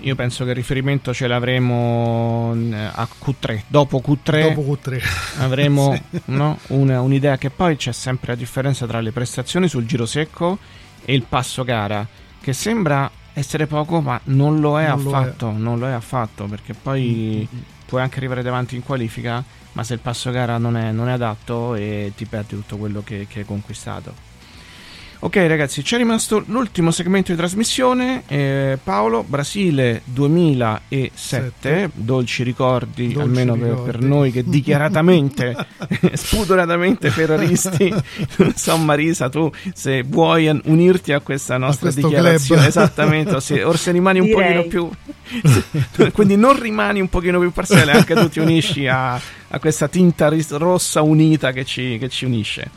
Io penso che il riferimento ce l'avremo mm, a Q3. Dopo Q3, Dopo Q3. avremo sì. no, una, un'idea che poi c'è sempre la differenza tra le prestazioni sul giro secco e il passo gara, che sembra essere poco, ma non lo è non affatto. Lo è. Non lo è affatto perché poi mm-hmm. puoi anche arrivare davanti in qualifica, ma se il passo gara non è, non è adatto e ti perdi tutto quello che, che hai conquistato. Ok ragazzi, c'è rimasto l'ultimo segmento di trasmissione, eh, Paolo, Brasile 2007, Sette. dolci ricordi, dolci almeno ricordi. Per, per, noi che dichiaratamente, spudoratamente terroristi, non so Marisa, tu se vuoi unirti a questa nostra a dichiarazione, club. esattamente, o se, or se rimani un Direi. pochino più, quindi non rimani un pochino più parziale, anche tu ti unisci a, a questa tinta rossa unita che ci, che ci unisce.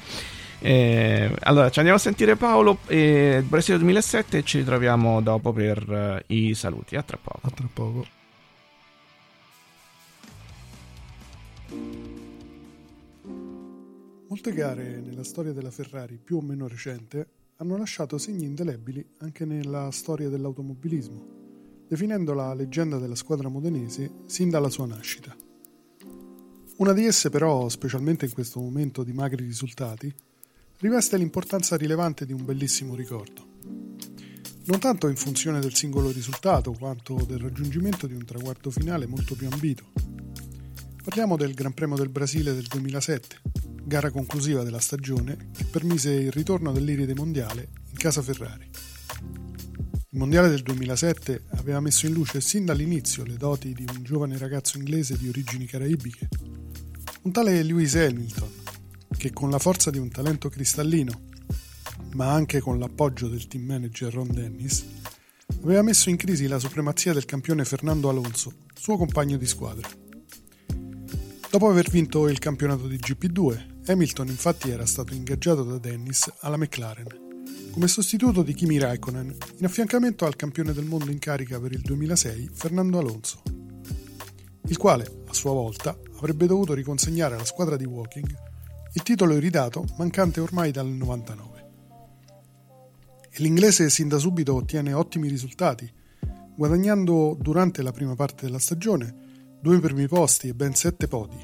Eh, allora, ci andiamo a sentire Paolo, eh, Brasile 2007 e ci ritroviamo dopo per uh, i saluti. A tra poco. A tra poco. Molte gare nella storia della Ferrari, più o meno recente, hanno lasciato segni indelebili anche nella storia dell'automobilismo, definendo la leggenda della squadra modenese sin dalla sua nascita. Una di esse però, specialmente in questo momento di magri risultati, riveste l'importanza rilevante di un bellissimo ricordo. Non tanto in funzione del singolo risultato, quanto del raggiungimento di un traguardo finale molto più ambito. Parliamo del Gran Premio del Brasile del 2007, gara conclusiva della stagione che permise il ritorno dell'Iride mondiale in casa Ferrari. Il mondiale del 2007 aveva messo in luce sin dall'inizio le doti di un giovane ragazzo inglese di origini caraibiche, un tale Lewis Hamilton, che con la forza di un talento cristallino, ma anche con l'appoggio del team manager Ron Dennis, aveva messo in crisi la supremazia del campione Fernando Alonso, suo compagno di squadra. Dopo aver vinto il campionato di GP2, Hamilton infatti era stato ingaggiato da Dennis alla McLaren come sostituto di Kimi Raikkonen in affiancamento al campione del mondo in carica per il 2006 Fernando Alonso, il quale a sua volta avrebbe dovuto riconsegnare alla squadra di Walking il titolo iridato mancante ormai dal 99. E l'inglese sin da subito ottiene ottimi risultati, guadagnando durante la prima parte della stagione due primi posti e ben sette podi.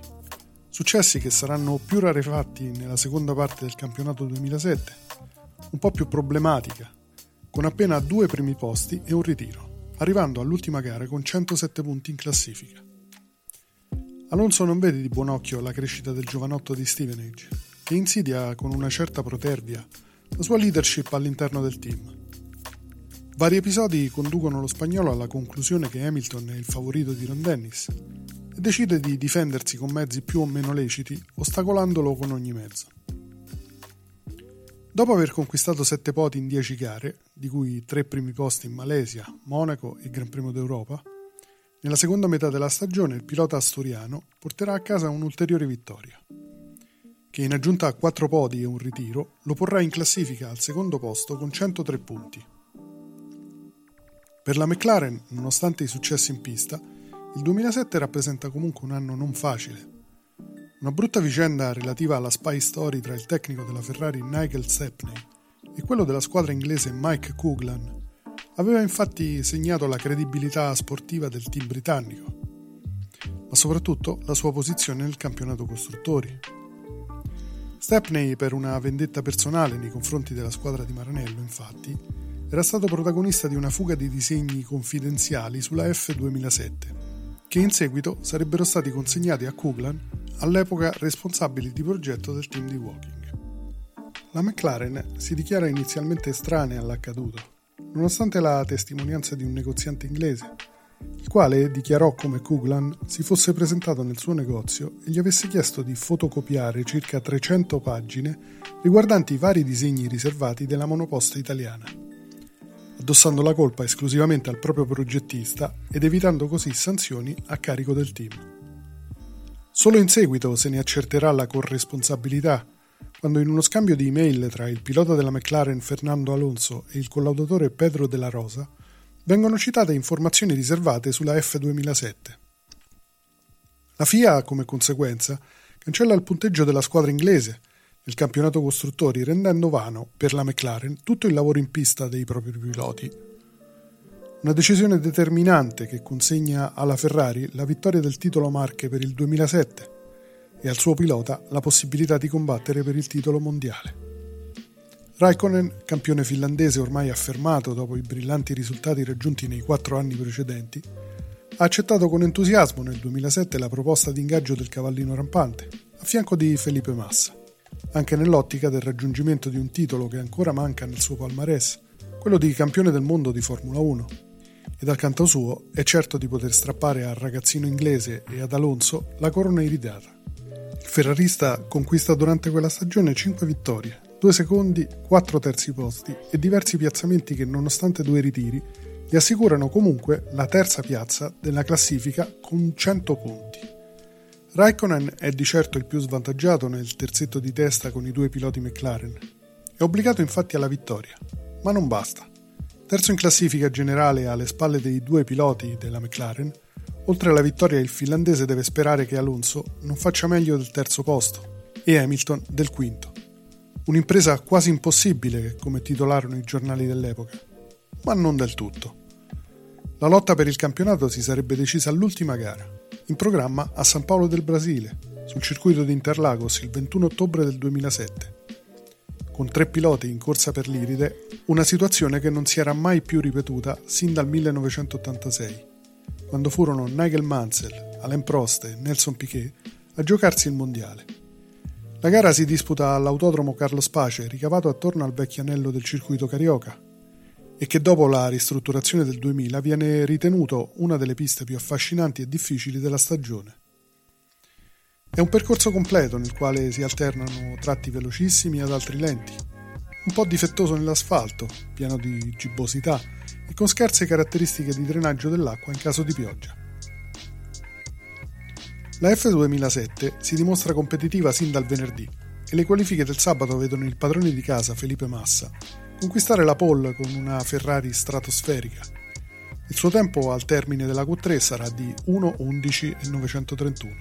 Successi che saranno più rarefatti nella seconda parte del campionato 2007, un po' più problematica, con appena due primi posti e un ritiro, arrivando all'ultima gara con 107 punti in classifica. Alonso non vede di buon occhio la crescita del giovanotto di Stevenage, che insidia con una certa protervia la sua leadership all'interno del team. Vari episodi conducono lo spagnolo alla conclusione che Hamilton è il favorito di Ron Dennis e decide di difendersi con mezzi più o meno leciti, ostacolandolo con ogni mezzo. Dopo aver conquistato 7 poti in 10 gare, di cui 3 primi posti in Malesia, Monaco e Gran Premio d'Europa, nella seconda metà della stagione il pilota asturiano porterà a casa un'ulteriore vittoria, che in aggiunta a 4 podi e un ritiro lo porrà in classifica al secondo posto con 103 punti. Per la McLaren, nonostante i successi in pista, il 2007 rappresenta comunque un anno non facile. Una brutta vicenda relativa alla spy story tra il tecnico della Ferrari Nigel Stepney e quello della squadra inglese Mike Couglan aveva infatti segnato la credibilità sportiva del team britannico, ma soprattutto la sua posizione nel campionato costruttori. Stepney, per una vendetta personale nei confronti della squadra di Maranello, infatti, era stato protagonista di una fuga di disegni confidenziali sulla F2007, che in seguito sarebbero stati consegnati a Kuglan, all'epoca responsabili di progetto del team di Walking. La McLaren si dichiara inizialmente estranea all'accaduto, nonostante la testimonianza di un negoziante inglese, il quale dichiarò come Kuglan si fosse presentato nel suo negozio e gli avesse chiesto di fotocopiare circa 300 pagine riguardanti i vari disegni riservati della monoposta italiana addossando la colpa esclusivamente al proprio progettista ed evitando così sanzioni a carico del team. Solo in seguito se ne accerterà la corresponsabilità, quando in uno scambio di email tra il pilota della McLaren Fernando Alonso e il collaudatore Pedro della Rosa vengono citate informazioni riservate sulla F2007. La FIA, come conseguenza, cancella il punteggio della squadra inglese nel campionato costruttori rendendo vano per la McLaren tutto il lavoro in pista dei propri piloti. Una decisione determinante che consegna alla Ferrari la vittoria del titolo Marche per il 2007 e al suo pilota la possibilità di combattere per il titolo mondiale. Raikkonen, campione finlandese ormai affermato dopo i brillanti risultati raggiunti nei quattro anni precedenti, ha accettato con entusiasmo nel 2007 la proposta di ingaggio del cavallino rampante, a fianco di Felipe Massa anche nell'ottica del raggiungimento di un titolo che ancora manca nel suo palmarès, quello di campione del mondo di Formula 1. E dal canto suo è certo di poter strappare al ragazzino inglese e ad Alonso la corona iridata. Ferrarista conquista durante quella stagione 5 vittorie, 2 secondi, 4 terzi posti e diversi piazzamenti che nonostante due ritiri gli assicurano comunque la terza piazza della classifica con 100 punti. Raikkonen è di certo il più svantaggiato nel terzetto di testa con i due piloti McLaren. È obbligato infatti alla vittoria, ma non basta. Terzo in classifica generale alle spalle dei due piloti della McLaren, oltre alla vittoria il finlandese deve sperare che Alonso non faccia meglio del terzo posto e Hamilton del quinto. Un'impresa quasi impossibile, come titolarono i giornali dell'epoca, ma non del tutto. La lotta per il campionato si sarebbe decisa all'ultima gara in programma a San Paolo del Brasile, sul circuito di Interlagos il 21 ottobre del 2007. Con tre piloti in corsa per l'Iride, una situazione che non si era mai più ripetuta sin dal 1986, quando furono Nigel Mansell, Alain Prost e Nelson Piquet a giocarsi il mondiale. La gara si disputa all'autodromo Carlos Pace, ricavato attorno al vecchio anello del circuito carioca, e che dopo la ristrutturazione del 2000 viene ritenuto una delle piste più affascinanti e difficili della stagione. È un percorso completo nel quale si alternano tratti velocissimi ad altri lenti, un po' difettoso nell'asfalto, pieno di gibbosità e con scarse caratteristiche di drenaggio dell'acqua in caso di pioggia. La F2007 si dimostra competitiva sin dal venerdì e le qualifiche del sabato vedono il padrone di casa Felipe Massa conquistare la pole con una Ferrari stratosferica. Il suo tempo al termine della Q3 sarà di 1.11.931.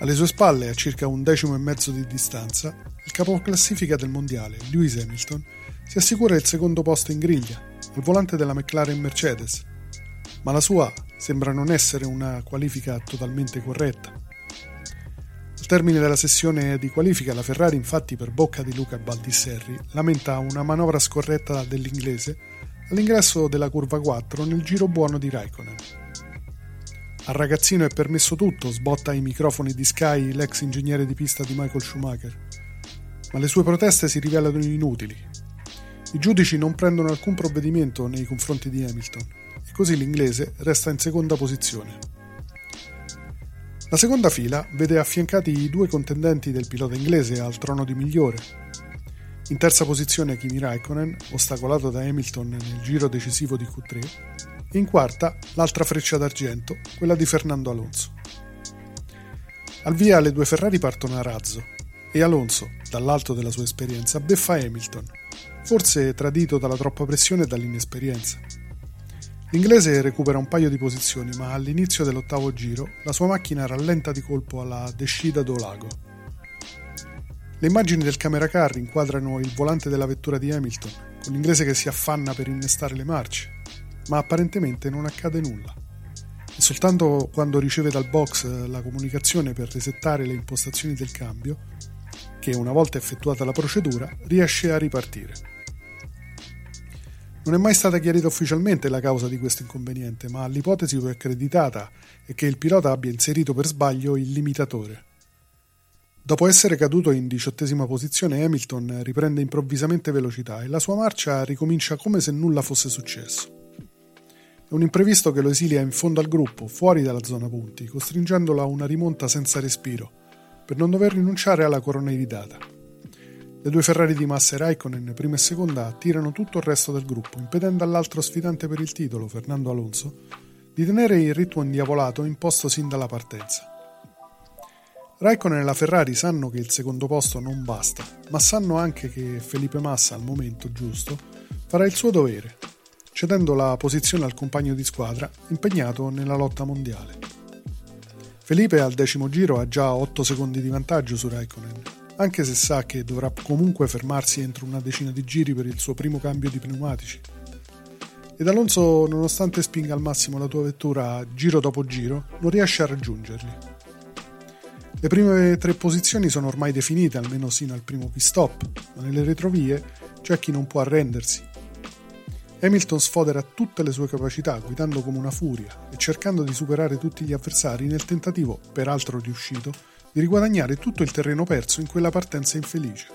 Alle sue spalle, a circa un decimo e mezzo di distanza, il capoclassifica del mondiale, Lewis Hamilton, si assicura il secondo posto in griglia, al volante della McLaren Mercedes, ma la sua sembra non essere una qualifica totalmente corretta. Al termine della sessione di qualifica la Ferrari infatti per bocca di Luca Baldisserri lamenta una manovra scorretta dell'inglese all'ingresso della curva 4 nel giro buono di Raikkonen. Al ragazzino è permesso tutto, sbotta ai microfoni di Sky l'ex ingegnere di pista di Michael Schumacher, ma le sue proteste si rivelano inutili. I giudici non prendono alcun provvedimento nei confronti di Hamilton e così l'inglese resta in seconda posizione. La seconda fila vede affiancati i due contendenti del pilota inglese al trono di migliore. In terza posizione Kimi Raikkonen, ostacolato da Hamilton nel giro decisivo di Q3, e in quarta l'altra freccia d'argento, quella di Fernando Alonso. Al via le due Ferrari partono a razzo e Alonso, dall'alto della sua esperienza, beffa Hamilton, forse tradito dalla troppa pressione e dall'inesperienza. L'inglese recupera un paio di posizioni, ma all'inizio dell'ottavo giro la sua macchina rallenta di colpo alla Descida do Lago. Le immagini del camera car inquadrano il volante della vettura di Hamilton, con l'inglese che si affanna per innestare le marce, ma apparentemente non accade nulla. E soltanto quando riceve dal box la comunicazione per resettare le impostazioni del cambio, che una volta effettuata la procedura riesce a ripartire. Non è mai stata chiarita ufficialmente la causa di questo inconveniente, ma l'ipotesi più accreditata è che il pilota abbia inserito per sbaglio il limitatore. Dopo essere caduto in diciottesima posizione, Hamilton riprende improvvisamente velocità e la sua marcia ricomincia come se nulla fosse successo. È un imprevisto che lo esilia in fondo al gruppo, fuori dalla zona punti, costringendolo a una rimonta senza respiro, per non dover rinunciare alla corona iridata. Le due Ferrari di Massa e Raikkonen, prima e seconda, tirano tutto il resto del gruppo, impedendo all'altro sfidante per il titolo, Fernando Alonso, di tenere il ritmo indiavolato imposto sin dalla partenza. Raikkonen e la Ferrari sanno che il secondo posto non basta, ma sanno anche che Felipe Massa al momento giusto farà il suo dovere, cedendo la posizione al compagno di squadra impegnato nella lotta mondiale. Felipe al decimo giro ha già 8 secondi di vantaggio su Raikkonen anche se sa che dovrà comunque fermarsi entro una decina di giri per il suo primo cambio di pneumatici. Ed Alonso, nonostante spinga al massimo la tua vettura giro dopo giro, non riesce a raggiungerli. Le prime tre posizioni sono ormai definite, almeno sino al primo pit stop, ma nelle retrovie c'è chi non può arrendersi. Hamilton sfodera tutte le sue capacità, guidando come una furia e cercando di superare tutti gli avversari nel tentativo, peraltro riuscito, di riguadagnare tutto il terreno perso in quella partenza infelice.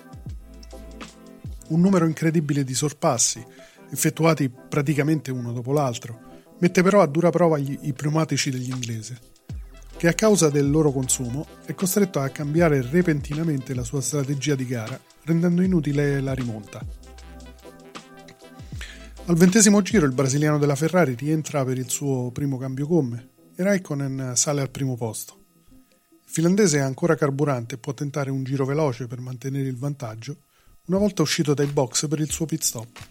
Un numero incredibile di sorpassi, effettuati praticamente uno dopo l'altro, mette però a dura prova gli, i pneumatici degli inglesi, che a causa del loro consumo è costretto a cambiare repentinamente la sua strategia di gara, rendendo inutile la rimonta. Al ventesimo giro il brasiliano della Ferrari rientra per il suo primo cambio gomme e Raikkonen sale al primo posto. Finlandese è ancora carburante e può tentare un giro veloce per mantenere il vantaggio una volta uscito dai box per il suo pit stop.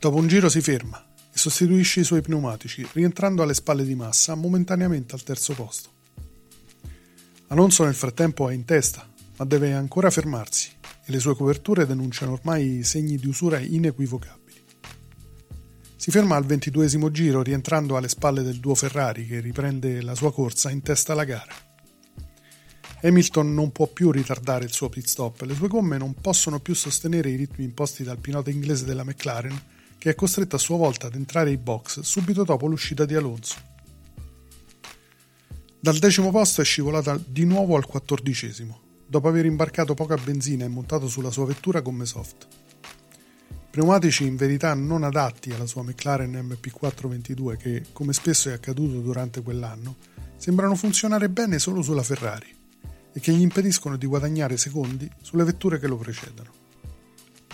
Dopo un giro si ferma e sostituisce i suoi pneumatici, rientrando alle spalle di Massa momentaneamente al terzo posto. Alonso nel frattempo è in testa, ma deve ancora fermarsi e le sue coperture denunciano ormai segni di usura inequivocabili. Si ferma al ventiduesimo giro rientrando alle spalle del duo Ferrari che riprende la sua corsa in testa alla gara. Hamilton non può più ritardare il suo pit stop le sue gomme non possono più sostenere i ritmi imposti dal pilota inglese della McLaren, che è costretto a sua volta ad entrare ai box subito dopo l'uscita di Alonso. Dal decimo posto è scivolata di nuovo al quattordicesimo, dopo aver imbarcato poca benzina e montato sulla sua vettura gomme soft. Pneumatici in verità non adatti alla sua McLaren MP422 che, come spesso è accaduto durante quell'anno, sembrano funzionare bene solo sulla Ferrari e che gli impediscono di guadagnare secondi sulle vetture che lo precedono.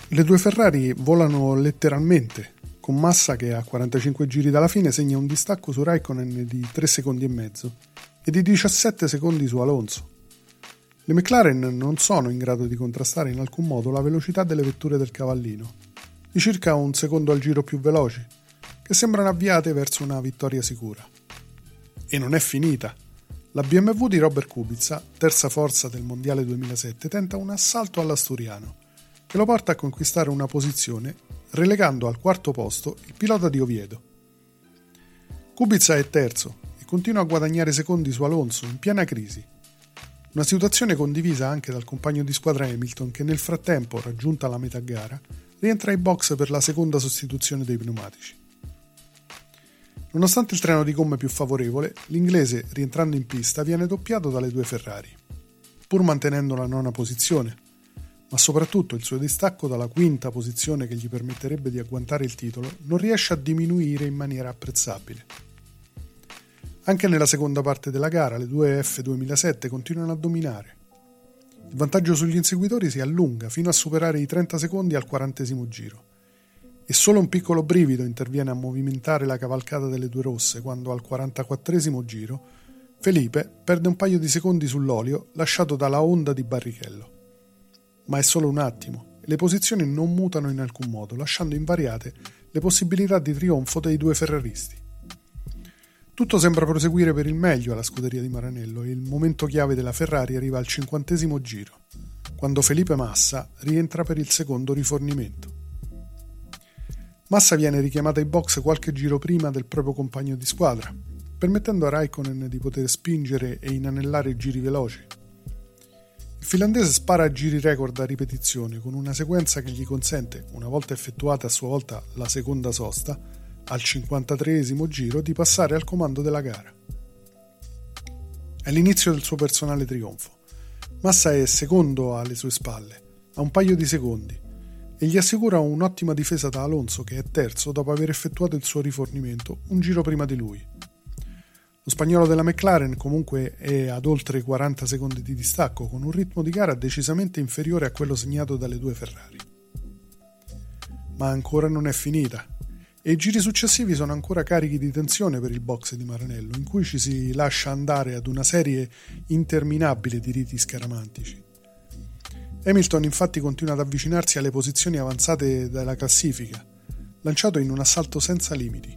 Le due Ferrari volano letteralmente, con Massa che a 45 giri dalla fine segna un distacco su Raikkonen di 3 secondi e mezzo e di 17 secondi su Alonso. Le McLaren non sono in grado di contrastare in alcun modo la velocità delle vetture del cavallino, di circa un secondo al giro più veloci, che sembrano avviate verso una vittoria sicura. E non è finita. La BMW di Robert Kubica, terza forza del Mondiale 2007, tenta un assalto all'Asturiano, che lo porta a conquistare una posizione, relegando al quarto posto il pilota di Oviedo. Kubica è terzo e continua a guadagnare secondi su Alonso in piena crisi, una situazione condivisa anche dal compagno di squadra Hamilton che nel frattempo, raggiunta la metà gara, rientra ai box per la seconda sostituzione dei pneumatici. Nonostante il treno di gomme più favorevole, l'inglese, rientrando in pista, viene doppiato dalle due Ferrari, pur mantenendo la nona posizione, ma soprattutto il suo distacco dalla quinta posizione che gli permetterebbe di agguantare il titolo non riesce a diminuire in maniera apprezzabile. Anche nella seconda parte della gara le due F2007 continuano a dominare. Il vantaggio sugli inseguitori si allunga fino a superare i 30 secondi al quarantesimo giro. E solo un piccolo brivido interviene a movimentare la cavalcata delle due rosse quando al 44 giro Felipe perde un paio di secondi sull'olio lasciato dalla onda di Barrichello. Ma è solo un attimo e le posizioni non mutano in alcun modo, lasciando invariate le possibilità di trionfo dei due ferraristi. Tutto sembra proseguire per il meglio alla scuderia di Maranello e il momento chiave della Ferrari arriva al cinquantesimo giro, quando Felipe Massa rientra per il secondo rifornimento. Massa viene richiamata ai box qualche giro prima del proprio compagno di squadra, permettendo a Raikkonen di poter spingere e inanellare giri veloci. Il finlandese spara giri record a ripetizione con una sequenza che gli consente, una volta effettuata a sua volta la seconda sosta, al 53 giro, di passare al comando della gara. È l'inizio del suo personale trionfo. Massa è secondo alle sue spalle, a un paio di secondi, e gli assicura un'ottima difesa da Alonso che è terzo dopo aver effettuato il suo rifornimento un giro prima di lui. Lo spagnolo della McLaren comunque è ad oltre 40 secondi di distacco con un ritmo di gara decisamente inferiore a quello segnato dalle due Ferrari. Ma ancora non è finita e i giri successivi sono ancora carichi di tensione per il box di Maranello, in cui ci si lascia andare ad una serie interminabile di riti scaramantici. Hamilton infatti continua ad avvicinarsi alle posizioni avanzate della classifica, lanciato in un assalto senza limiti,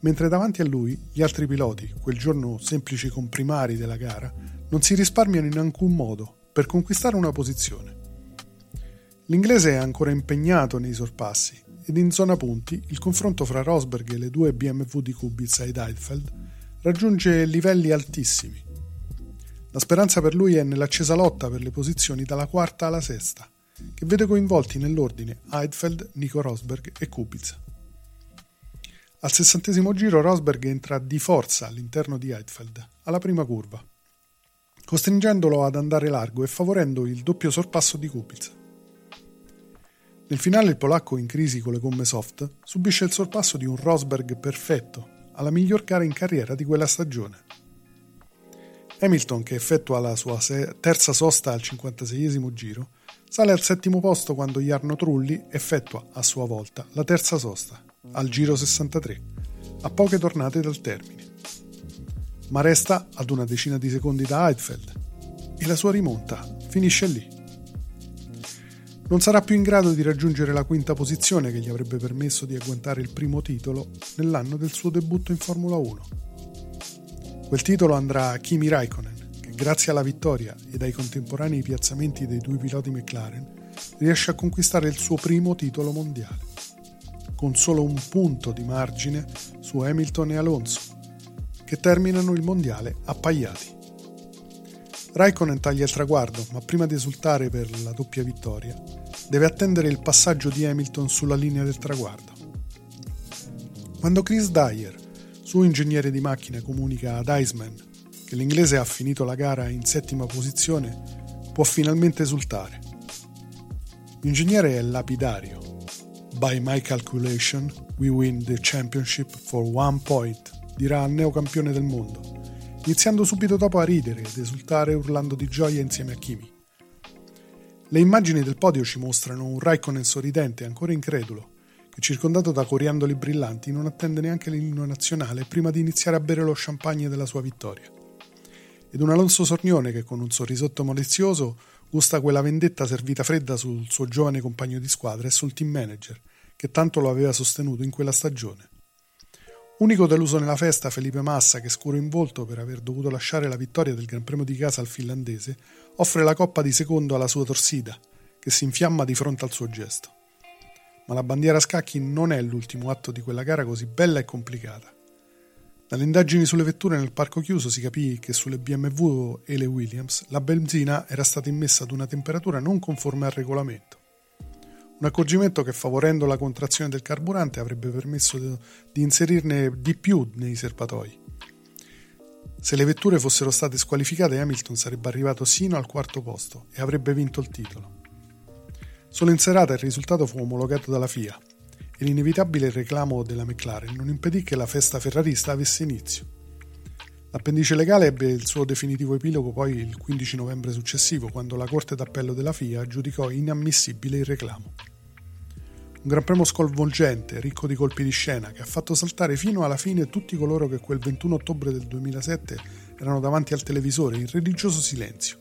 mentre davanti a lui gli altri piloti, quel giorno semplici comprimari della gara, non si risparmiano in alcun modo per conquistare una posizione. L'inglese è ancora impegnato nei sorpassi ed in zona punti il confronto fra Rosberg e le due BMW di Kubica ed Heidfeld raggiunge livelli altissimi. La speranza per lui è nell'accesa lotta per le posizioni dalla quarta alla sesta, che vede coinvolti nell'ordine Heidfeld, Nico Rosberg e Kubica. Al sessantesimo giro Rosberg entra di forza all'interno di Heidfeld, alla prima curva, costringendolo ad andare largo e favorendo il doppio sorpasso di Kubica. Nel finale il polacco in crisi con le gomme soft subisce il sorpasso di un Rosberg perfetto, alla miglior gara in carriera di quella stagione. Hamilton, che effettua la sua terza sosta al 56 giro, sale al settimo posto quando Jarno Trulli effettua a sua volta la terza sosta, al giro 63, a poche tornate dal termine. Ma resta ad una decina di secondi da Heidfeld e la sua rimonta finisce lì non sarà più in grado di raggiungere la quinta posizione che gli avrebbe permesso di agguantare il primo titolo nell'anno del suo debutto in Formula 1. Quel titolo andrà a Kimi Raikkonen, che grazie alla vittoria ed ai contemporanei piazzamenti dei due piloti McLaren riesce a conquistare il suo primo titolo mondiale, con solo un punto di margine su Hamilton e Alonso, che terminano il mondiale appaiati. Raikkonen taglia il traguardo, ma prima di esultare per la doppia vittoria, deve attendere il passaggio di Hamilton sulla linea del traguardo. Quando Chris Dyer, suo ingegnere di macchina, comunica ad Iceman che l'inglese ha finito la gara in settima posizione, può finalmente esultare. L'ingegnere è lapidario. By my calculation, we win the championship for one point, dirà al neocampione del mondo iniziando subito dopo a ridere ed esultare urlando di gioia insieme a Kimi. Le immagini del podio ci mostrano un Raikkonen sorridente, ancora incredulo, circondato da coriandoli brillanti non attende neanche l'inno nazionale prima di iniziare a bere lo champagne della sua vittoria. ed un Alonso Sornione che con un sorrisotto malizioso gusta quella vendetta servita fredda sul suo giovane compagno di squadra e sul team manager, che tanto lo aveva sostenuto in quella stagione. Unico deluso nella festa Felipe Massa, che scuro in volto per aver dovuto lasciare la vittoria del Gran Premio di casa al finlandese, offre la coppa di secondo alla sua torsida, che si infiamma di fronte al suo gesto. Ma la bandiera a scacchi non è l'ultimo atto di quella gara così bella e complicata. Dalle indagini sulle vetture nel parco chiuso si capì che sulle BMW e le Williams la benzina era stata immessa ad una temperatura non conforme al regolamento. Un accorgimento che favorendo la contrazione del carburante avrebbe permesso di inserirne di più nei serbatoi. Se le vetture fossero state squalificate Hamilton sarebbe arrivato sino al quarto posto e avrebbe vinto il titolo. Solo in serata il risultato fu omologato dalla FIA e l'inevitabile reclamo della McLaren non impedì che la festa ferrarista avesse inizio. L'appendice legale ebbe il suo definitivo epilogo poi il 15 novembre successivo, quando la Corte d'Appello della FIA giudicò inammissibile il reclamo. Un Gran Premio sconvolgente, ricco di colpi di scena, che ha fatto saltare fino alla fine tutti coloro che quel 21 ottobre del 2007 erano davanti al televisore in religioso silenzio,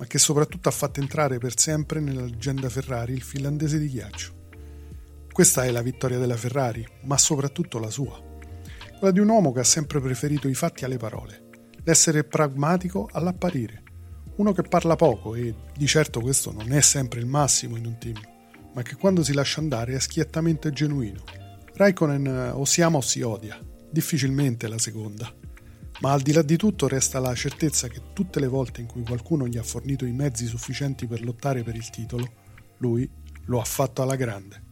ma che soprattutto ha fatto entrare per sempre nella leggenda Ferrari il finlandese di ghiaccio. Questa è la vittoria della Ferrari, ma soprattutto la sua. Quella di un uomo che ha sempre preferito i fatti alle parole, l'essere pragmatico all'apparire. Uno che parla poco e di certo questo non è sempre il massimo in un team, ma che quando si lascia andare è schiettamente genuino. Raikkonen o si ama o si odia, difficilmente la seconda. Ma al di là di tutto resta la certezza che tutte le volte in cui qualcuno gli ha fornito i mezzi sufficienti per lottare per il titolo, lui lo ha fatto alla grande.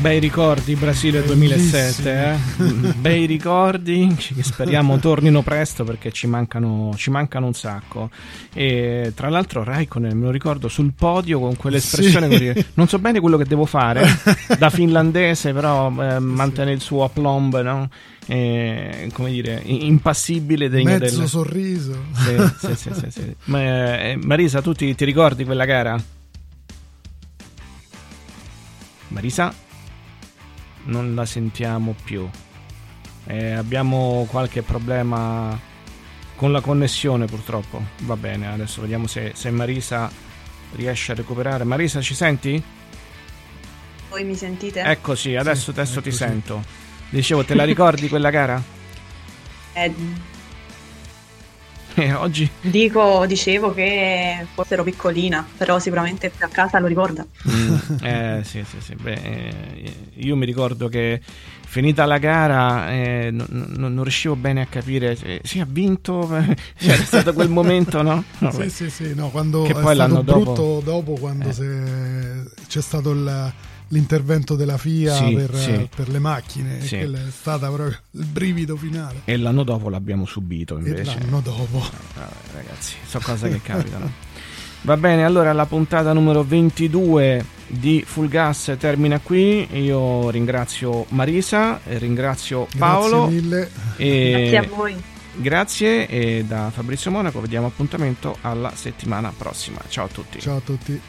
Bei ricordi Brasile 2007, eh? bei ricordi che speriamo tornino presto perché ci mancano, ci mancano un sacco. E tra l'altro Raikkonen me lo ricordo sul podio con quell'espressione sì. così, non so bene quello che devo fare da finlandese, però eh, mantiene il suo aplomb, no? E, come dire, impassibile degno Mezzo del... sorriso. Sì, sì, sì, sì Ma, eh, Marisa, tu ti, ti ricordi quella gara? Marisa? Non la sentiamo più. Eh, abbiamo qualche problema con la connessione purtroppo. Va bene, adesso vediamo se, se Marisa riesce a recuperare. Marisa, ci senti? Voi mi sentite? Eccoci, adesso, sì, adesso ti sento. Dicevo, te la ricordi quella gara? Eh, eh, oggi? Dico, dicevo che forse ero piccolina, però sicuramente a casa lo ricorda. Mm, eh, sì, sì, sì. Beh, eh, io mi ricordo che finita la gara eh, non, non, non, riuscivo bene a capire se sì, ha vinto, c'era stato quel momento, no? no sì, sì, sì, no, quando che poi è stato brutto dopo, dopo quando eh. c'è stato il l'intervento della FIA sì, per, sì. per, le macchine sì. è stata proprio il brivido finale. E l'anno dopo l'abbiamo subito invece. e l'anno dopo. Vabbè, ragazzi sono cose che capitano. Va bene allora la puntata numero 22 di Full Gas termina qui. Io ringrazio Marisa ringrazio Paolo. grazie mille. E... grazie a voi. Grazie e da Fabrizio Monaco vediamo appuntamento alla settimana prossima. Ciao a tutti. Ciao a tutti